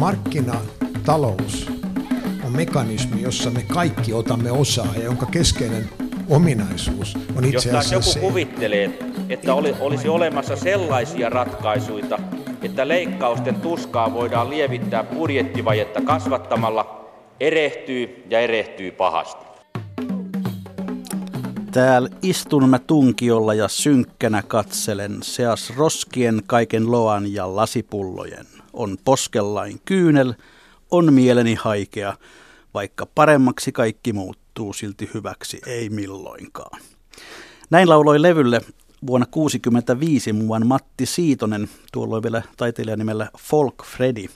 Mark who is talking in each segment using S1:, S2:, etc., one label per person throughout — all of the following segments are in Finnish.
S1: Markkinatalous on mekanismi, jossa me kaikki otamme osaa ja jonka keskeinen ominaisuus on itse
S2: Jos taas
S1: asiassa
S2: joku
S1: se,
S2: kuvittelee, että oli, olisi olemassa sellaisia ratkaisuja, että leikkausten tuskaa voidaan lievittää budjettivajetta kasvattamalla, erehtyy ja erehtyy pahasti.
S3: Täällä istun mä tunkiolla ja synkkänä katselen seas roskien kaiken loan ja lasipullojen. On poskellain kyynel, on mieleni haikea, vaikka paremmaksi kaikki muuttuu, silti hyväksi ei milloinkaan. Näin lauloi levylle vuonna 1965 muuan Matti Siitonen, tuolloin vielä taiteilijan nimellä Folk Freddy.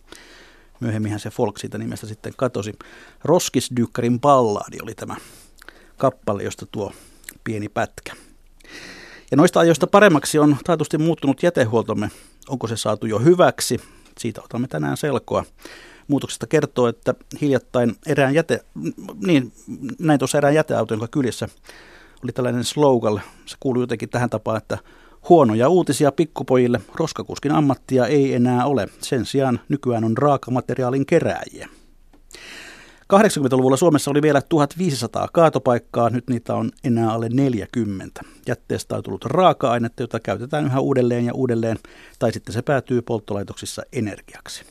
S3: Myöhemminhän se Folk siitä nimestä sitten katosi. Roskisdykkarin ballaadi oli tämä kappale, josta tuo pieni pätkä. Ja noista ajoista paremmaksi on taatusti muuttunut jätehuoltomme. Onko se saatu jo hyväksi? Siitä otamme tänään selkoa. Muutoksesta kertoo, että hiljattain erään jäte, niin näin tuossa erään jäteauto, jonka kylissä oli tällainen slogan. Se kuului jotenkin tähän tapaan, että huonoja uutisia pikkupojille, roskakuskin ammattia ei enää ole. Sen sijaan nykyään on raakamateriaalin kerääjiä. 80-luvulla Suomessa oli vielä 1500 kaatopaikkaa, nyt niitä on enää alle 40. Jätteestä on tullut raaka-ainetta, jota käytetään yhä uudelleen ja uudelleen, tai sitten se päätyy polttolaitoksissa energiaksi.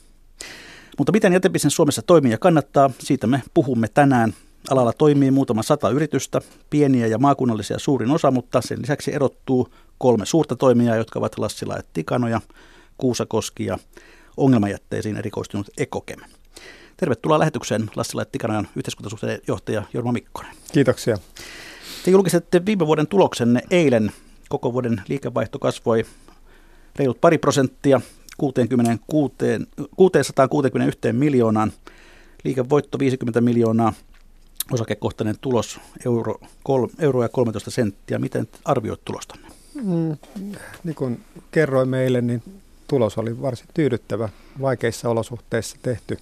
S3: Mutta miten jätebisnes Suomessa toimii ja kannattaa, siitä me puhumme tänään. Alalla toimii muutama sata yritystä, pieniä ja maakunnallisia suurin osa, mutta sen lisäksi erottuu kolme suurta toimijaa, jotka ovat Lassila ja Tikanoja, Kuusakoski ja ongelmajätteisiin erikoistunut Ekokem. Tervetuloa lähetykseen Lassila Tikanojan yhteiskuntasuhteen johtaja Jorma Mikkonen.
S4: Kiitoksia.
S3: Te julkisette viime vuoden tuloksenne eilen. Koko vuoden liikevaihto kasvoi reilut pari prosenttia 66, 661 miljoonaan. Liikevoitto 50 miljoonaa, osakekohtainen tulos euro, kol, euro ja 13 senttiä. Miten arvioit tulostanne?
S4: Mm, niin kuin kerroin meille, niin tulos oli varsin tyydyttävä, vaikeissa olosuhteissa tehty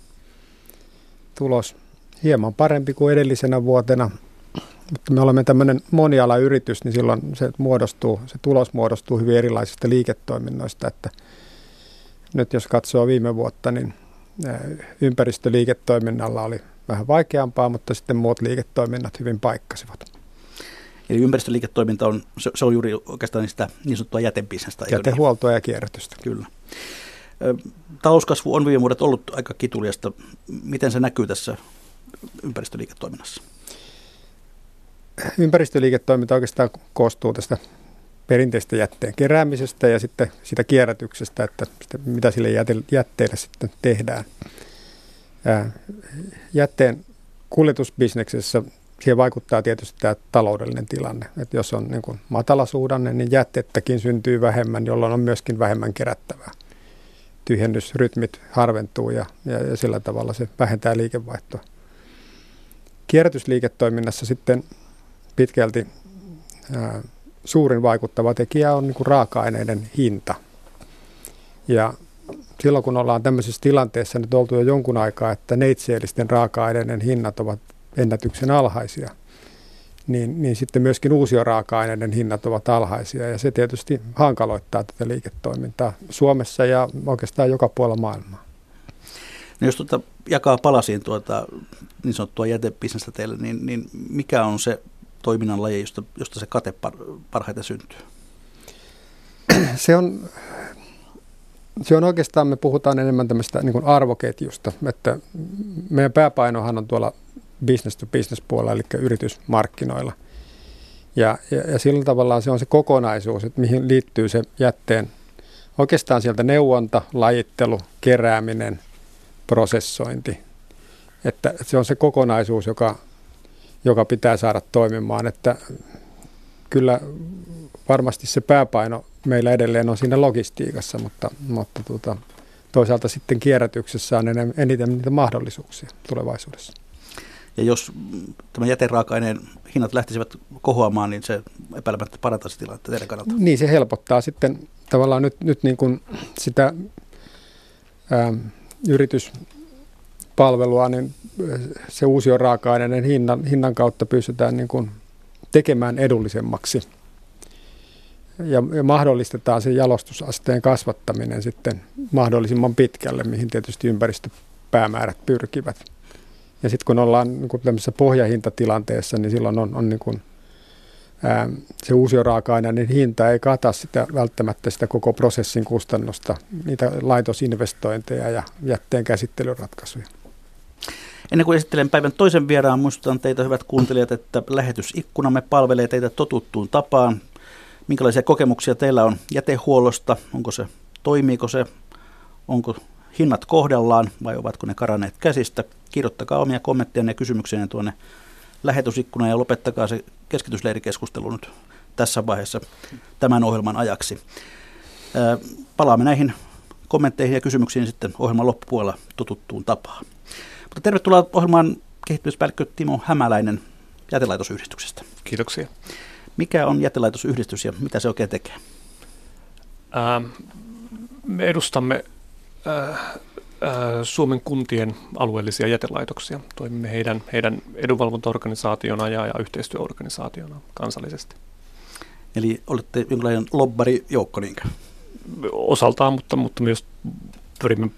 S4: tulos. Hieman parempi kuin edellisenä vuotena, mutta me olemme tämmöinen monialayritys, niin silloin se, muodostuu, se tulos muodostuu hyvin erilaisista liiketoiminnoista, että nyt jos katsoo viime vuotta, niin ympäristöliiketoiminnalla oli vähän vaikeampaa, mutta sitten muut liiketoiminnat hyvin paikkasivat.
S3: Eli ympäristöliiketoiminta on, se on juuri oikeastaan sitä niin sanottua jätebisnestä.
S4: Jätehuoltoa niin? ja kierrätystä.
S3: Kyllä. Talouskasvu on viime vuodet ollut aika kituliasta. Miten se näkyy tässä ympäristöliiketoiminnassa?
S4: Ympäristöliiketoiminta oikeastaan koostuu tästä perinteistä jätteen keräämisestä ja sitten sitä kierrätyksestä, että mitä sille jätteelle sitten tehdään. Jätteen kuljetusbisneksessä siihen vaikuttaa tietysti tämä taloudellinen tilanne. Että jos on niin matalasuudanne, niin jättettäkin syntyy vähemmän, jolloin on myöskin vähemmän kerättävää. Tyhjennysrytmit harventuu ja, ja, ja sillä tavalla se vähentää liikevaihtoa. Kierrätysliiketoiminnassa sitten pitkälti ää, suurin vaikuttava tekijä on niin kuin raaka-aineiden hinta. Ja silloin kun ollaan tämmöisessä tilanteessa nyt oltu jo jonkun aikaa, että neitseellisten raaka-aineiden hinnat ovat ennätyksen alhaisia, niin, niin sitten myöskin uusio raaka-aineiden hinnat ovat alhaisia ja se tietysti hankaloittaa tätä liiketoimintaa Suomessa ja oikeastaan joka puolella maailmaa.
S3: No jos tuota jakaa palasiin tuota niin sanottua jätebisnestä teille, niin, niin mikä on se toiminnan laji, josta, josta se kate parhaiten syntyy?
S4: Se on, se on oikeastaan, me puhutaan enemmän tämmöistä niin kuin arvoketjusta, että meidän pääpainohan on tuolla business to business puolella, eli yritysmarkkinoilla. Ja, ja, ja sillä tavalla se on se kokonaisuus, että mihin liittyy se jätteen, oikeastaan sieltä neuvonta, lajittelu, kerääminen, prosessointi. Että se on se kokonaisuus, joka joka pitää saada toimimaan. Että kyllä varmasti se pääpaino meillä edelleen on siinä logistiikassa, mutta, mutta tuota, toisaalta sitten kierrätyksessä on eniten niitä mahdollisuuksia tulevaisuudessa.
S3: Ja jos tämä jäteraaka-aineen hinnat lähtisivät kohoamaan, niin se epäilemättä parantaisi tilannetta teidän kannalta.
S4: Niin, se helpottaa sitten tavallaan nyt, nyt niin kuin sitä ää, yritys palvelua, niin se uusi raaka-aineiden hinnan, hinnan kautta pystytään niin kuin tekemään edullisemmaksi. Ja, ja mahdollistetaan se jalostusasteen kasvattaminen sitten mahdollisimman pitkälle, mihin tietysti ympäristö päämäärät pyrkivät. Ja sitten kun ollaan niin kuin tämmöisessä pohjahintatilanteessa, niin silloin on, on niin kuin, ää, se uusi raaka-aineiden hinta ei kata sitä, välttämättä sitä koko prosessin kustannusta, niitä laitosinvestointeja ja jätteen käsittelyratkaisuja.
S3: Ennen kuin esittelen päivän toisen vieraan, muistutan teitä hyvät kuuntelijat, että lähetysikkunamme palvelee teitä totuttuun tapaan. Minkälaisia kokemuksia teillä on jätehuollosta? Onko se, toimiiko se? Onko hinnat kohdallaan vai ovatko ne karanneet käsistä? Kirjoittakaa omia kommentteja ja kysymyksiä tuonne lähetysikkunaan ja lopettakaa se keskitysleirikeskustelu nyt tässä vaiheessa tämän ohjelman ajaksi. Palaamme näihin kommentteihin ja kysymyksiin sitten ohjelman loppupuolella totuttuun tapaan. Mutta tervetuloa ohjelmaan kehittymispäällikkö Timo Hämäläinen jätelaitosyhdistyksestä.
S5: Kiitoksia.
S3: Mikä on jätelaitosyhdistys ja mitä se oikein tekee?
S5: Ähm, me edustamme Suomen kuntien alueellisia jätelaitoksia. Toimimme heidän, heidän edunvalvontaorganisaationa ja, ja yhteistyöorganisaationa kansallisesti.
S3: Eli olette jonkinlainen lobbarijoukko niinkö?
S5: Osaltaan, mutta, mutta myös pyrimme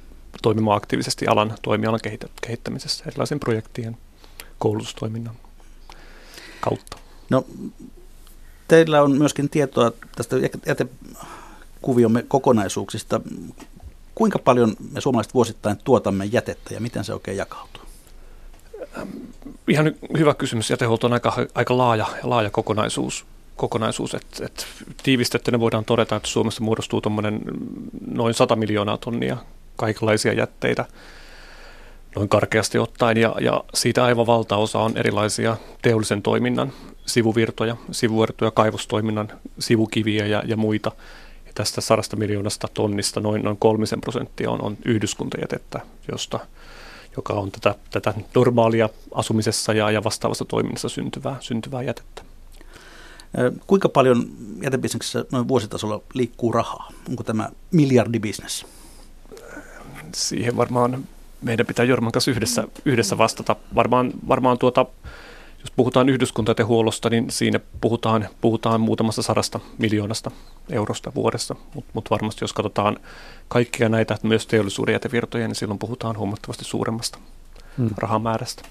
S5: toimimaan aktiivisesti alan toimialan kehittämisessä erilaisen projektien koulutustoiminnan kautta.
S3: No, teillä on myöskin tietoa tästä jätekuviomme kokonaisuuksista. Kuinka paljon me suomalaiset vuosittain tuotamme jätettä ja miten se oikein jakautuu?
S5: Ihan hyvä kysymys. Jätehuolto on aika, aika laaja, laaja kokonaisuus kokonaisuus, että, että tiivistettynä voidaan todeta, että Suomessa muodostuu noin 100 miljoonaa tonnia kaikenlaisia jätteitä noin karkeasti ottaen, ja, ja siitä aivan valtaosa on erilaisia teollisen toiminnan sivuvirtoja, sivuvirtoja, kaivostoiminnan sivukiviä ja, ja muita. Tästä sadasta miljoonasta tonnista noin, noin kolmisen prosenttia on, on yhdyskuntajätettä, josta, joka on tätä, tätä normaalia asumisessa ja, ja vastaavassa toiminnassa syntyvää, syntyvää jätettä.
S3: Kuinka paljon jätebisneksessä noin vuositasolla liikkuu rahaa? Onko tämä miljardibisnes?
S5: siihen varmaan meidän pitää Jorman kanssa yhdessä, yhdessä vastata. Varmaan, varmaan tuota, jos puhutaan yhdyskuntatehuollosta, niin siinä puhutaan, puhutaan muutamasta sadasta miljoonasta eurosta vuodessa, mutta mut varmasti jos katsotaan kaikkia näitä myös teollisuuden jätevirtoja, niin silloin puhutaan huomattavasti suuremmasta hmm. rahamäärästä.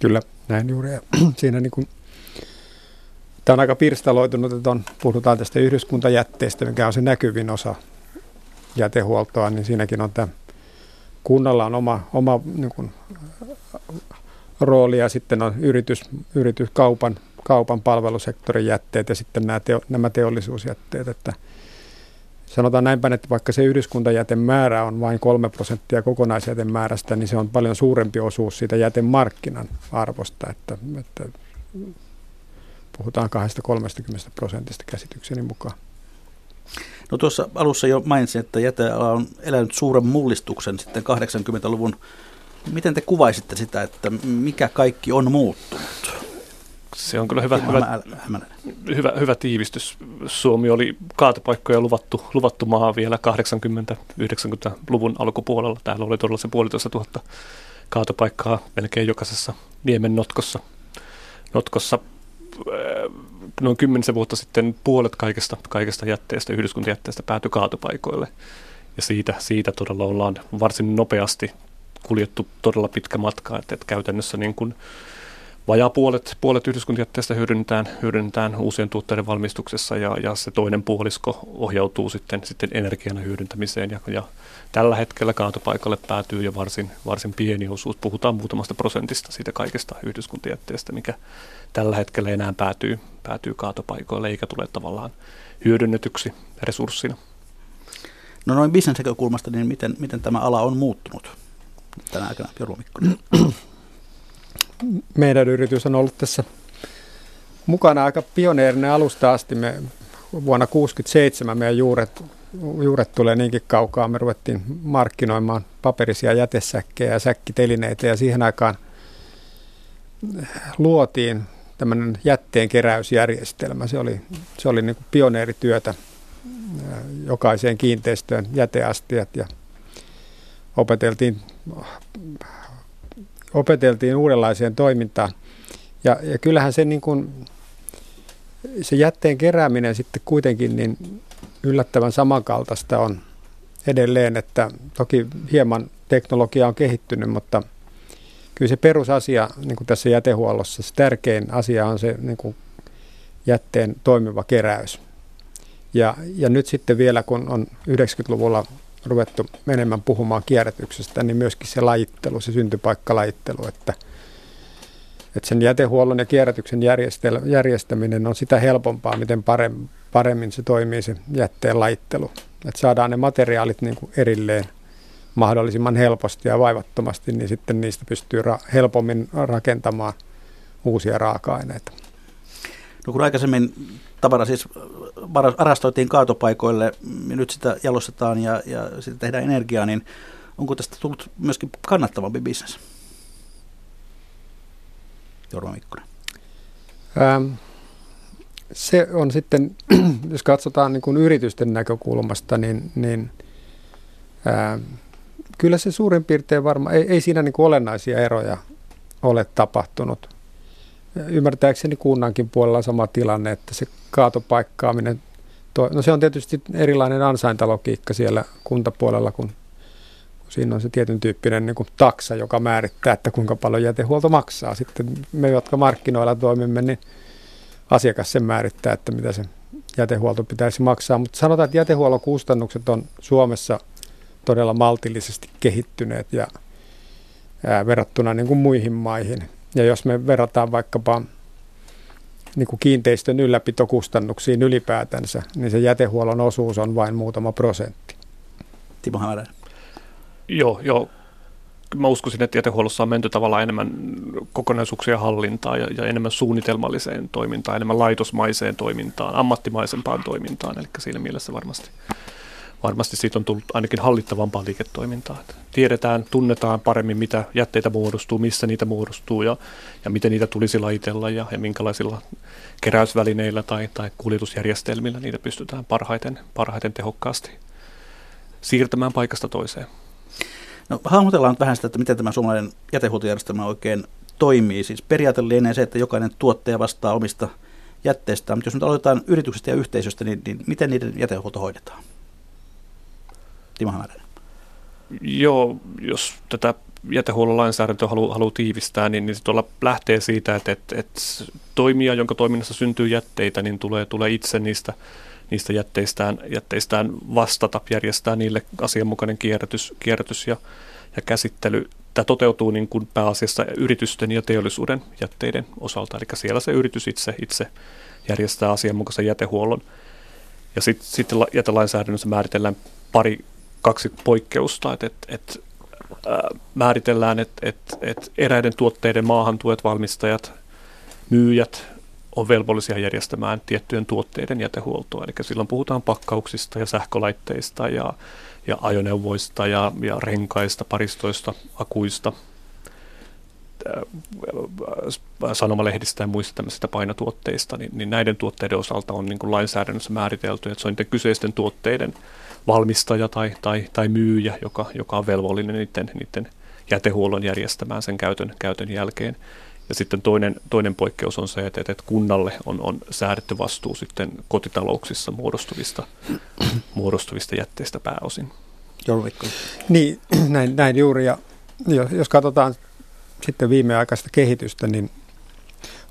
S4: Kyllä, näin juuri. Ja siinä niin kuin, tämä on aika pirstaloitunut, että on, puhutaan tästä yhdyskuntajätteestä, mikä on se näkyvin osa jätehuoltoa, niin siinäkin on tämä kunnalla on oma, oma niin kuin, rooli ja sitten on yritys, yritys kaupan, palvelusektorin jätteet ja sitten nämä, teo, nämä teollisuusjätteet. Että sanotaan näinpä, että vaikka se yhdyskuntajätemäärä on vain kolme prosenttia kokonaisjätemäärästä, niin se on paljon suurempi osuus siitä jätemarkkinan arvosta, että, että puhutaan 2-30 prosentista käsitykseni mukaan.
S3: No tuossa alussa jo mainitsin, että jäteala on elänyt suuren mullistuksen sitten 80-luvun. Miten te kuvaisitte sitä, että mikä kaikki on muuttunut?
S5: Se on kyllä hyvä, hyvä, hyvä, hyvä tiivistys. Suomi oli kaatopaikkoja luvattu, luvattu maa vielä 80-90-luvun alkupuolella. Täällä oli todella se puolitoista tuhatta kaatopaikkaa melkein jokaisessa niemen notkossa. notkossa noin kymmenisen vuotta sitten puolet kaikesta, kaikesta jätteestä, yhdyskuntajätteestä päätyi kaatopaikoille. Ja siitä, siitä todella ollaan varsin nopeasti kuljettu todella pitkä matka, että, että käytännössä niin kuin vajaa puolet, puolet yhdyskuntajätteestä hyödynnetään, hyödynnetään uusien tuotteiden valmistuksessa ja, ja se toinen puolisko ohjautuu sitten, sitten energian hyödyntämiseen ja, ja tällä hetkellä kaatopaikalle päätyy jo varsin, varsin pieni osuus. Puhutaan muutamasta prosentista siitä kaikesta yhdyskuntajätteestä, mikä tällä hetkellä enää päätyy, päätyy kaatopaikoille eikä tule tavallaan hyödynnetyksi resurssina.
S3: No noin bisnesnäkökulmasta, niin miten, miten tämä ala on muuttunut tänä aikana, Jorma Mikkonen?
S4: Meidän yritys on ollut tässä mukana aika pioneerinen alusta asti. Me vuonna 1967 meidän juuret, juuret tulee niinkin kaukaa. Me ruvettiin markkinoimaan paperisia jätesäkkejä ja säkkitelineitä ja siihen aikaan luotiin tämmöinen jätteen keräysjärjestelmä. Se oli, se oli niin pioneerityötä jokaiseen kiinteistöön jäteastiat ja opeteltiin, opeteltiin uudenlaiseen toimintaan. Ja, ja kyllähän se, niin kuin, se jätteen kerääminen sitten kuitenkin niin yllättävän samankaltaista on edelleen, että toki hieman teknologia on kehittynyt, mutta kyllä se perusasia niin kuin tässä jätehuollossa, se tärkein asia on se niin kuin jätteen toimiva keräys. Ja, ja nyt sitten vielä, kun on 90-luvulla ruvettu enemmän puhumaan kierrätyksestä, niin myöskin se lajittelu, se syntypaikkalajittelu, että, että sen jätehuollon ja kierrätyksen järjestäminen on sitä helpompaa, miten paremmin se toimii se jätteen lajittelu. Että saadaan ne materiaalit niin kuin erilleen mahdollisimman helposti ja vaivattomasti, niin sitten niistä pystyy ra- helpommin rakentamaan uusia raaka-aineita.
S3: No kun aikaisemmin tavara siis varastoitiin kaatopaikoille ja nyt sitä jalostetaan ja, ja sitä tehdään energiaa, niin onko tästä tullut myöskin kannattavampi bisnes? Jorma Mikkonen.
S4: Ähm, se on sitten, jos katsotaan niin kuin yritysten näkökulmasta, niin, niin ähm, kyllä se suurin piirtein varmaan, ei, ei siinä niin kuin olennaisia eroja ole tapahtunut ymmärtääkseni kunnankin puolella sama tilanne, että se kaatopaikkaaminen, to, no se on tietysti erilainen ansaintalogiikka siellä kuntapuolella, kun, kun siinä on se tietyn tyyppinen niin kuin taksa, joka määrittää, että kuinka paljon jätehuolto maksaa. Sitten me, jotka markkinoilla toimimme, niin asiakas sen määrittää, että mitä se jätehuolto pitäisi maksaa. Mutta sanotaan, että jätehuollon kustannukset on Suomessa todella maltillisesti kehittyneet ja ää, verrattuna niin kuin muihin maihin – ja jos me verrataan vaikkapa niin kuin kiinteistön ylläpitokustannuksiin ylipäätänsä, niin se jätehuollon osuus on vain muutama prosentti.
S3: Timo Hämärä.
S5: Joo, joo. Mä uskoisin, että jätehuollossa on menty tavallaan enemmän kokonaisuuksia hallintaa ja, ja enemmän suunnitelmalliseen toimintaan, enemmän laitosmaiseen toimintaan, ammattimaisempaan toimintaan. Eli siinä mielessä varmasti varmasti siitä on tullut ainakin hallittavampaa liiketoimintaa. Tiedetään, tunnetaan paremmin, mitä jätteitä muodostuu, missä niitä muodostuu ja, ja miten niitä tulisi laitella ja, ja minkälaisilla keräysvälineillä tai, tai kuljetusjärjestelmillä niitä pystytään parhaiten, parhaiten tehokkaasti siirtämään paikasta toiseen.
S3: No hahmotellaan vähän sitä, että miten tämä suomalainen jätehuoltojärjestelmä oikein toimii. Siis periaate lienee se, että jokainen tuottaja vastaa omista jätteistään, mutta jos nyt aloitetaan yrityksestä ja yhteisöstä, niin, niin miten niiden jätehuolto hoidetaan? Timo Hämäräinen.
S5: Joo, jos tätä jätehuollon lainsäädäntöä haluaa halu tiivistää, niin, niin se tuolla lähtee siitä, että, että, että toimija, jonka toiminnassa syntyy jätteitä, niin tulee, tulee itse niistä, niistä jätteistään, jätteistään vastata, järjestää niille asianmukainen kierrätys, kierrätys ja, ja käsittely. Tämä toteutuu niin kuin pääasiassa yritysten ja teollisuuden jätteiden osalta, eli siellä se yritys itse, itse järjestää asianmukaisen jätehuollon. Ja sitten sit jätelainsäädännössä määritellään pari kaksi poikkeusta, että, että, että määritellään, että, että, että eräiden tuotteiden maahantuet, valmistajat, myyjät on velvollisia järjestämään tiettyjen tuotteiden jätehuoltoa. Eli silloin puhutaan pakkauksista ja sähkölaitteista ja, ja ajoneuvoista ja, ja renkaista, paristoista, akuista, sanomalehdistä ja muista tämmöisistä painotuotteista, niin, niin näiden tuotteiden osalta on niin kuin lainsäädännössä määritelty, että se on niiden kyseisten tuotteiden valmistaja tai, tai, tai myyjä, joka, joka on velvollinen niiden, niiden jätehuollon järjestämään sen käytön, käytön jälkeen. Ja sitten toinen, toinen poikkeus on se, että, että kunnalle on, on säädetty vastuu sitten kotitalouksissa muodostuvista, muodostuvista jätteistä pääosin.
S4: Niin, näin, näin juuri. Ja jos, jos katsotaan sitten viimeaikaista kehitystä, niin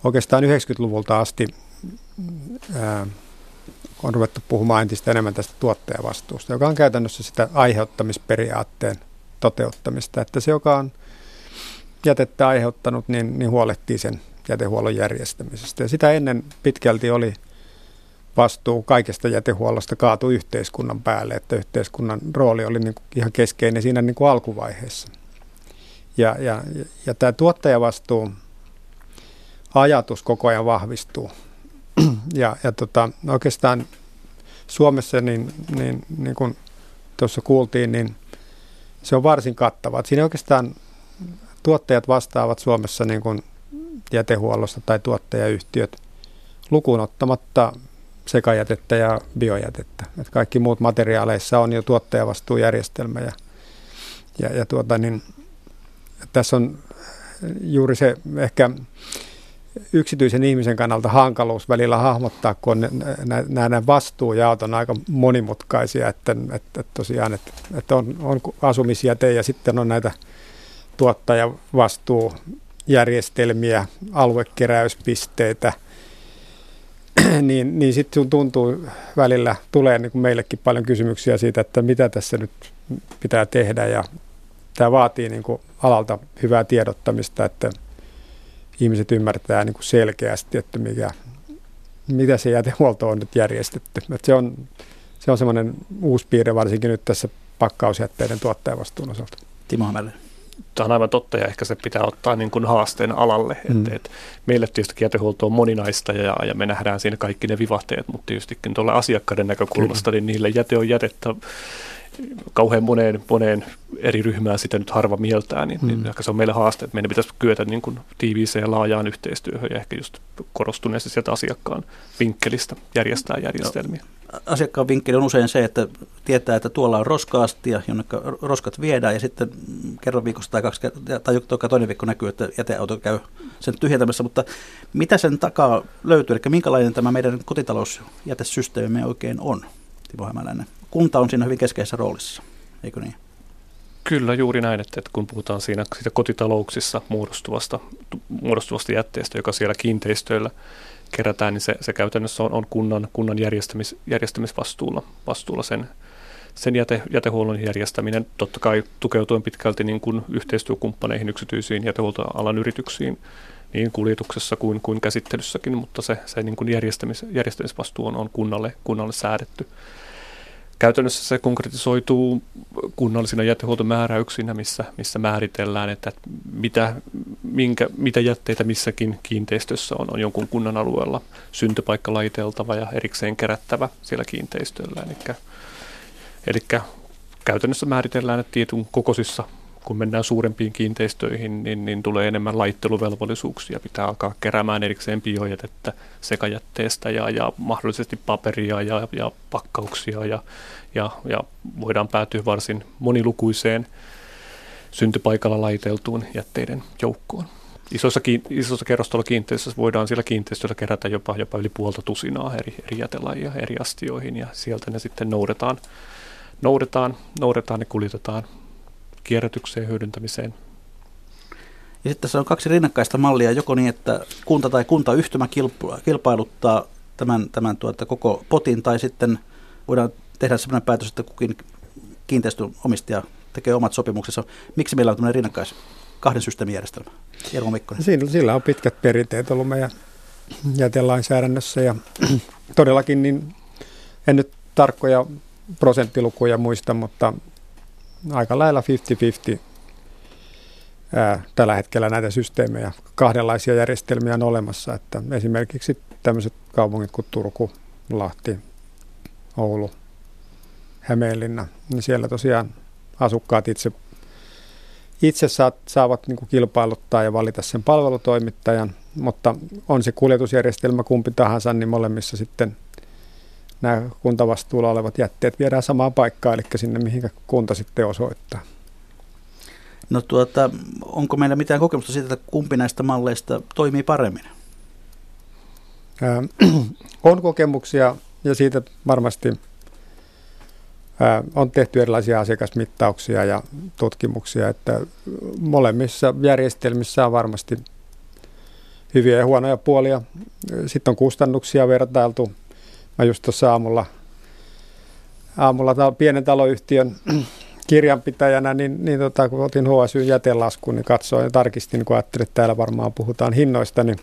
S4: oikeastaan 90-luvulta asti ää, on ruvettu puhumaan entistä enemmän tästä tuottajavastuusta, joka on käytännössä sitä aiheuttamisperiaatteen toteuttamista, että se, joka on jätettä aiheuttanut, niin, niin huolehtii sen jätehuollon järjestämisestä. Ja sitä ennen pitkälti oli vastuu kaikesta jätehuollosta kaatu yhteiskunnan päälle, että yhteiskunnan rooli oli niin ihan keskeinen siinä niin kuin alkuvaiheessa. Ja, ja, ja tämä tuottajavastuu ajatus koko ajan vahvistuu ja, ja tota, oikeastaan Suomessa, niin, niin, niin kuin tuossa kuultiin, niin se on varsin kattava. Siinä oikeastaan tuottajat vastaavat Suomessa niin kuin jätehuollosta tai tuottajayhtiöt lukuun ottamatta sekajätettä ja biojätettä. Et kaikki muut materiaaleissa on jo tuottajavastuujärjestelmä ja, ja, ja tuota, niin, tässä on juuri se ehkä yksityisen ihmisen kannalta hankaluus välillä hahmottaa, kun nämä vastuujaot on aika monimutkaisia, että, että, tosiaan että, että on, on asumisjäte ja sitten on näitä tuottajavastuujärjestelmiä, aluekeräyspisteitä, niin, niin sitten tuntuu välillä, tulee niin kuin meillekin paljon kysymyksiä siitä, että mitä tässä nyt pitää tehdä ja tämä vaatii niin kuin alalta hyvää tiedottamista, että ihmiset ymmärtää niin kuin selkeästi, että mikä, mitä se jätehuolto on nyt järjestetty. Että se on, se on semmoinen uusi piirre varsinkin nyt tässä pakkausjätteiden tuottajavastuun osalta.
S3: Timo Hämälä.
S5: Tämä on aivan totta ja ehkä se pitää ottaa niin kuin haasteen alalle. Mm. Että, että meille tietysti jätehuolto on moninaista ja, ja me nähdään siinä kaikki ne vivahteet, mutta tietystikin tuolla asiakkaiden näkökulmasta, Kyllä. niin niille jäte on jätettä kauhean moneen, moneen eri ryhmään sitä nyt harva mieltää, niin, niin mm. niin ehkä se on meille haaste, että meidän pitäisi kyetä niin kuin tiiviiseen ja laajaan yhteistyöhön ja ehkä just korostuneesti sieltä asiakkaan vinkkelistä järjestää järjestelmiä.
S3: No, asiakkaan vinkkeli on usein se, että tietää, että tuolla on roskaastia, jonne roskat viedään ja sitten kerran viikossa tai kaksi tai joka toinen viikko näkyy, että jäteauto käy sen tyhjentämässä, mutta mitä sen takaa löytyy, eli minkälainen tämä meidän kotitalousjätesysteemi oikein on, Timo Hämäläinen? Kunta on siinä hyvin keskeisessä roolissa, eikö niin?
S5: Kyllä juuri näin, että, että kun puhutaan siinä siitä kotitalouksissa muodostuvasta, muodostuvasta jätteestä, joka siellä kiinteistöillä kerätään, niin se, se käytännössä on, on kunnan, kunnan järjestämis, järjestämisvastuulla vastuulla sen, sen jäte, jätehuollon järjestäminen, totta kai tukeutuen pitkälti niin kuin yhteistyökumppaneihin, yksityisiin jätehuoltoalan yrityksiin, niin kuljetuksessa kuin, kuin käsittelyssäkin, mutta se, se niin kuin järjestämis, järjestämisvastuu on, on kunnalle, kunnalle säädetty. Käytännössä se konkretisoituu kunnallisina jätehuoltomääräyksinä, missä, missä määritellään, että mitä, minkä, mitä jätteitä missäkin kiinteistössä on, on jonkun kunnan alueella syntypaikka laiteltava ja erikseen kerättävä siellä kiinteistöllä. Eli, eli käytännössä määritellään, että tietyn kokoisissa kun mennään suurempiin kiinteistöihin, niin, niin tulee enemmän laitteluvelvollisuuksia. Pitää alkaa keräämään erikseen biojätettä sekajätteestä ja, ja mahdollisesti paperia ja, ja pakkauksia ja, ja, ja voidaan päätyä varsin monilukuiseen syntypaikalla laiteltuun jätteiden joukkoon. Isossa, isossa kerrostalokiinteistössä voidaan siellä kiinteistöllä kerätä jopa, jopa yli puolta tusinaa eri, eri jätelajia eri astioihin ja sieltä ne sitten noudetaan, noudetaan, noudetaan ja kuljetetaan kierrätykseen hyödyntämiseen.
S3: Ja sitten tässä on kaksi rinnakkaista mallia, joko niin, että kunta tai kuntayhtymä kilpailuttaa tämän, tämän tuota, koko potin, tai sitten voidaan tehdä sellainen päätös, että kukin kiinteistönomistaja tekee omat sopimuksensa. Miksi meillä on tämmöinen rinnakkais kahden systeemijärjestelmä? Jarmo Mikkonen.
S4: Sillä, sillä on pitkät perinteet ollut meidän jätelainsäädännössä ja todellakin niin en nyt tarkkoja prosenttilukuja muista, mutta aika lailla 50-50 ää, tällä hetkellä näitä systeemejä. Kahdenlaisia järjestelmiä on olemassa, että esimerkiksi tämmöiset kaupungit kuin Turku, Lahti, Oulu, Hämeenlinna, niin siellä tosiaan asukkaat itse, itse saat, saavat niin kuin kilpailuttaa ja valita sen palvelutoimittajan, mutta on se kuljetusjärjestelmä kumpi tahansa, niin molemmissa sitten – nämä kuntavastuulla olevat jätteet viedään samaan paikkaan, eli sinne mihin kunta sitten osoittaa.
S3: No tuota, onko meillä mitään kokemusta siitä, että kumpi näistä malleista toimii paremmin?
S4: Ää, on kokemuksia ja siitä varmasti ää, on tehty erilaisia asiakasmittauksia ja tutkimuksia, että molemmissa järjestelmissä on varmasti hyviä ja huonoja puolia. Sitten on kustannuksia vertailtu Mä just tuossa aamulla, aamulla ta- pienen taloyhtiön kirjanpitäjänä, niin, niin tota, kun otin HSY jätelaskun, niin katsoin ja tarkistin, kun ajattelin, että täällä varmaan puhutaan hinnoista, niin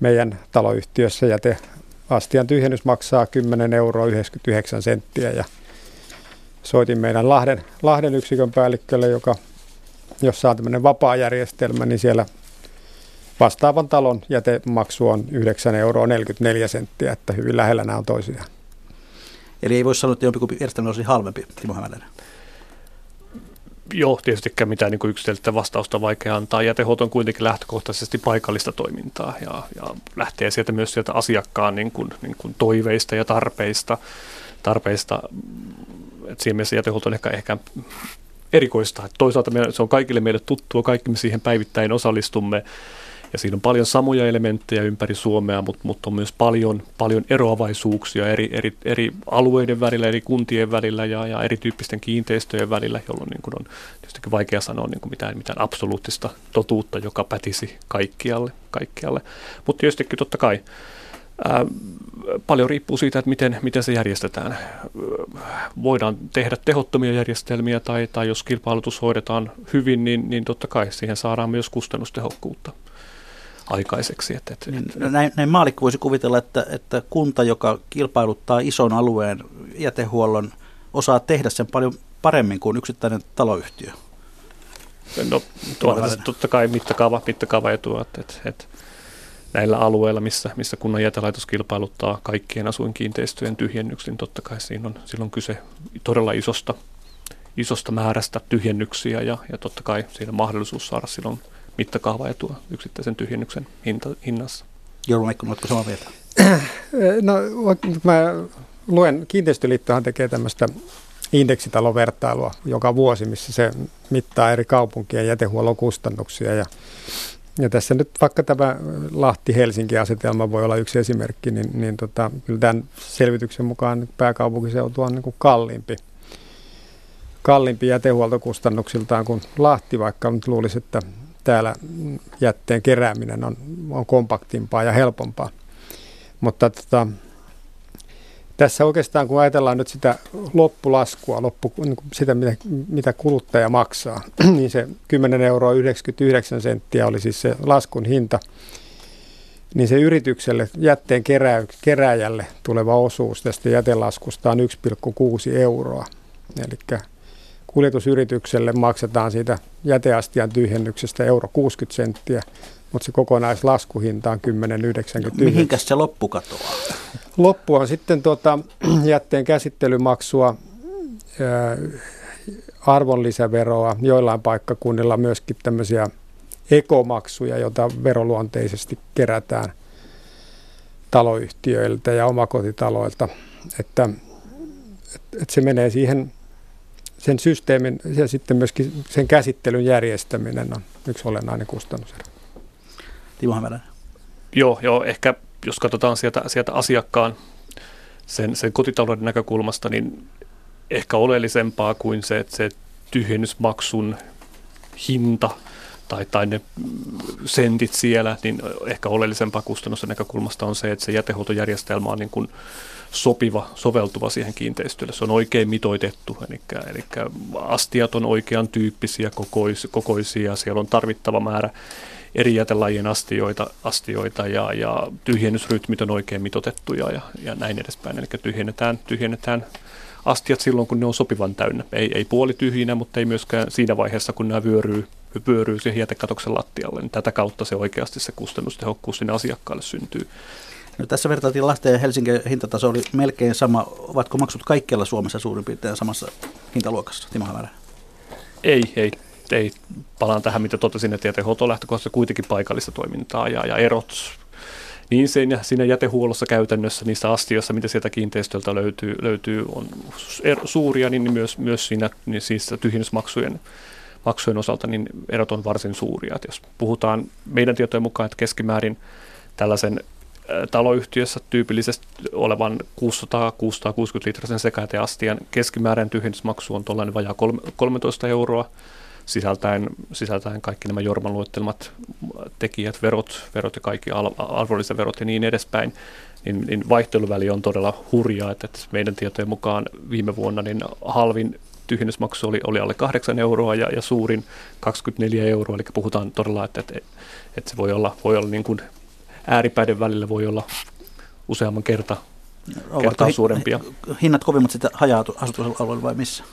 S4: meidän taloyhtiössä jäte astian tyhjennys maksaa 10 euroa 99 senttiä ja soitin meidän Lahden, Lahden yksikön päällikkölle, joka, jossa on tämmöinen vapaa järjestelmä, niin siellä Vastaavan talon jätemaksu on 9 euroa 44 senttiä, että hyvin lähellä nämä on toisiaan.
S3: Eli ei voi sanoa, että jompikumpi järjestelmä olisi halvempi, Timo Hämäläinen.
S5: Joo, tietystikään mitään niin yksilöllistä vastausta vaikea antaa. Jätehuolto on kuitenkin lähtökohtaisesti paikallista toimintaa ja, ja lähtee sieltä myös sieltä asiakkaan niin kuin, niin kuin toiveista ja tarpeista. tarpeista. Et siinä mielessä jätehuolto on ehkä, ehkä erikoista. Et toisaalta me, se on kaikille meille tuttua, kaikki me siihen päivittäin osallistumme Ja siinä on paljon samoja elementtejä ympäri Suomea, mutta, mutta on myös paljon, paljon eroavaisuuksia eri, eri, eri alueiden välillä, eri kuntien välillä ja, ja erityyppisten kiinteistöjen välillä, jolloin niin kuin on tietysti vaikea sanoa niin kuin mitään, mitään absoluuttista totuutta, joka pätisi kaikkialle. kaikkialle. Mutta tietysti totta kai ää, paljon riippuu siitä, että miten, miten se järjestetään. Voidaan tehdä tehottomia järjestelmiä tai, tai jos kilpailutus hoidetaan hyvin, niin, niin totta kai siihen saadaan myös kustannustehokkuutta aikaiseksi. Että, että,
S3: niin, no näin, näin maalikko voisi kuvitella, että, että kunta, joka kilpailuttaa ison alueen jätehuollon, osaa tehdä sen paljon paremmin kuin yksittäinen taloyhtiö.
S5: No tuolla totta kai mittakaava, mittakaava etua, että, että, että näillä alueilla, missä, missä kunnan jätelaitos kilpailuttaa kaikkien asuinkiinteistöjen tyhjennyksin, niin totta kai siinä on silloin kyse todella isosta, isosta määrästä tyhjennyksiä ja, ja totta kai siinä on mahdollisuus saada silloin mittakaavaetua yksittäisen tyhjennyksen hinta, hinnassa.
S3: Joulu Meikkonen, oletko samaa mieltä?
S4: No, mä luen, Kiinteistöliittohan tekee tämmöistä indeksitalovertailua joka vuosi, missä se mittaa eri kaupunkien jätehuollon kustannuksia ja ja tässä nyt vaikka tämä Lahti-Helsinki-asetelma voi olla yksi esimerkki, niin, niin tota, kyllä tämän selvityksen mukaan pääkaupunkiseutu on niin kuin kalliimpi, kalliimpi jätehuoltokustannuksiltaan kuin Lahti, vaikka nyt luulisi, että täällä jätteen kerääminen on, on kompaktimpaa ja helpompaa. Mutta tota, tässä oikeastaan, kun ajatellaan nyt sitä loppulaskua, loppu, niin sitä mitä, mitä kuluttaja maksaa, niin se 10 euroa 99 senttiä oli siis se laskun hinta, niin se yritykselle, jätteen kerää, kerääjälle tuleva osuus tästä jätelaskusta on 1,6 euroa. Eli kuljetusyritykselle maksetaan siitä jäteastian tyhjennyksestä euro 60 senttiä, mutta se kokonaislaskuhinta on 10,99.
S3: Mihinkäs se loppu katoaa?
S4: Loppu on sitten tuota, jätteen käsittelymaksua, ää, arvonlisäveroa, joillain paikkakunnilla myöskin tämmöisiä ekomaksuja, joita veroluonteisesti kerätään taloyhtiöiltä ja omakotitaloilta. Että, että se menee siihen sen systeemin ja sitten myöskin sen käsittelyn järjestäminen on yksi olennainen kustannuserä.
S3: Timo Hämäläinen.
S5: Joo, joo, ehkä jos katsotaan sieltä, sieltä asiakkaan sen, sen kotitalouden näkökulmasta, niin ehkä oleellisempaa kuin se, että se tyhjennysmaksun hinta tai, tai ne sentit siellä, niin ehkä oleellisempaa kustannusten näkökulmasta on se, että se jätehuoltojärjestelmä on niin kuin sopiva, soveltuva siihen kiinteistölle. Se on oikein mitoitettu, eli, eli astiat on oikean tyyppisiä, kokois, kokoisia, siellä on tarvittava määrä eri jätelajien astioita, astioita ja, ja tyhjennysrytmit on oikein mitotettuja ja, ja näin edespäin. Eli tyhjennetään, tyhjennetään astiat silloin, kun ne on sopivan täynnä. Ei, ei puoli tyhjinä, mutta ei myöskään siinä vaiheessa, kun nämä vyöryy, vyöryy siihen jätekatoksen lattialle. Niin tätä kautta se oikeasti se kustannustehokkuus sinne asiakkaalle syntyy.
S3: No, tässä vertailtiin Lahteen ja Helsingin hintataso oli melkein sama. Ovatko maksut kaikkialla Suomessa suurin piirtein samassa hintaluokassa, Timo Hämärä?
S5: Ei, ei ei, palaan tähän, mitä totesin, että jätehuolto lähtökohtaisesti kuitenkin paikallista toimintaa ja, ja erot niin siinä, siinä jätehuollossa käytännössä, niissä astioissa, mitä sieltä kiinteistöltä löytyy, löytyy on er, suuria, niin myös, myös siinä niin siis tyhjennysmaksujen maksujen osalta niin erot on varsin suuria. Et jos puhutaan meidän tietojen mukaan, että keskimäärin tällaisen taloyhtiössä tyypillisesti olevan 600-660 litrasen sekajäteastian keskimääräinen tyhjennysmaksu on tuollainen vajaa 13 euroa sisältäen, sisältäen kaikki nämä Jorman luettelmat tekijät, verot, verot ja kaikki arvonlisäverot ja niin edespäin, niin, niin vaihteluväli on todella hurjaa, että, että meidän tietojen mukaan viime vuonna niin halvin tyhjennysmaksu oli, oli alle 8 euroa ja, ja suurin 24 euroa, eli puhutaan todella, että, että, että se voi olla, voi olla niin kuin ääripäiden välillä voi olla useamman kerta, kertaa suurempia.
S3: Hinnat kovimmat sitten haja-asutusalueella vai missä?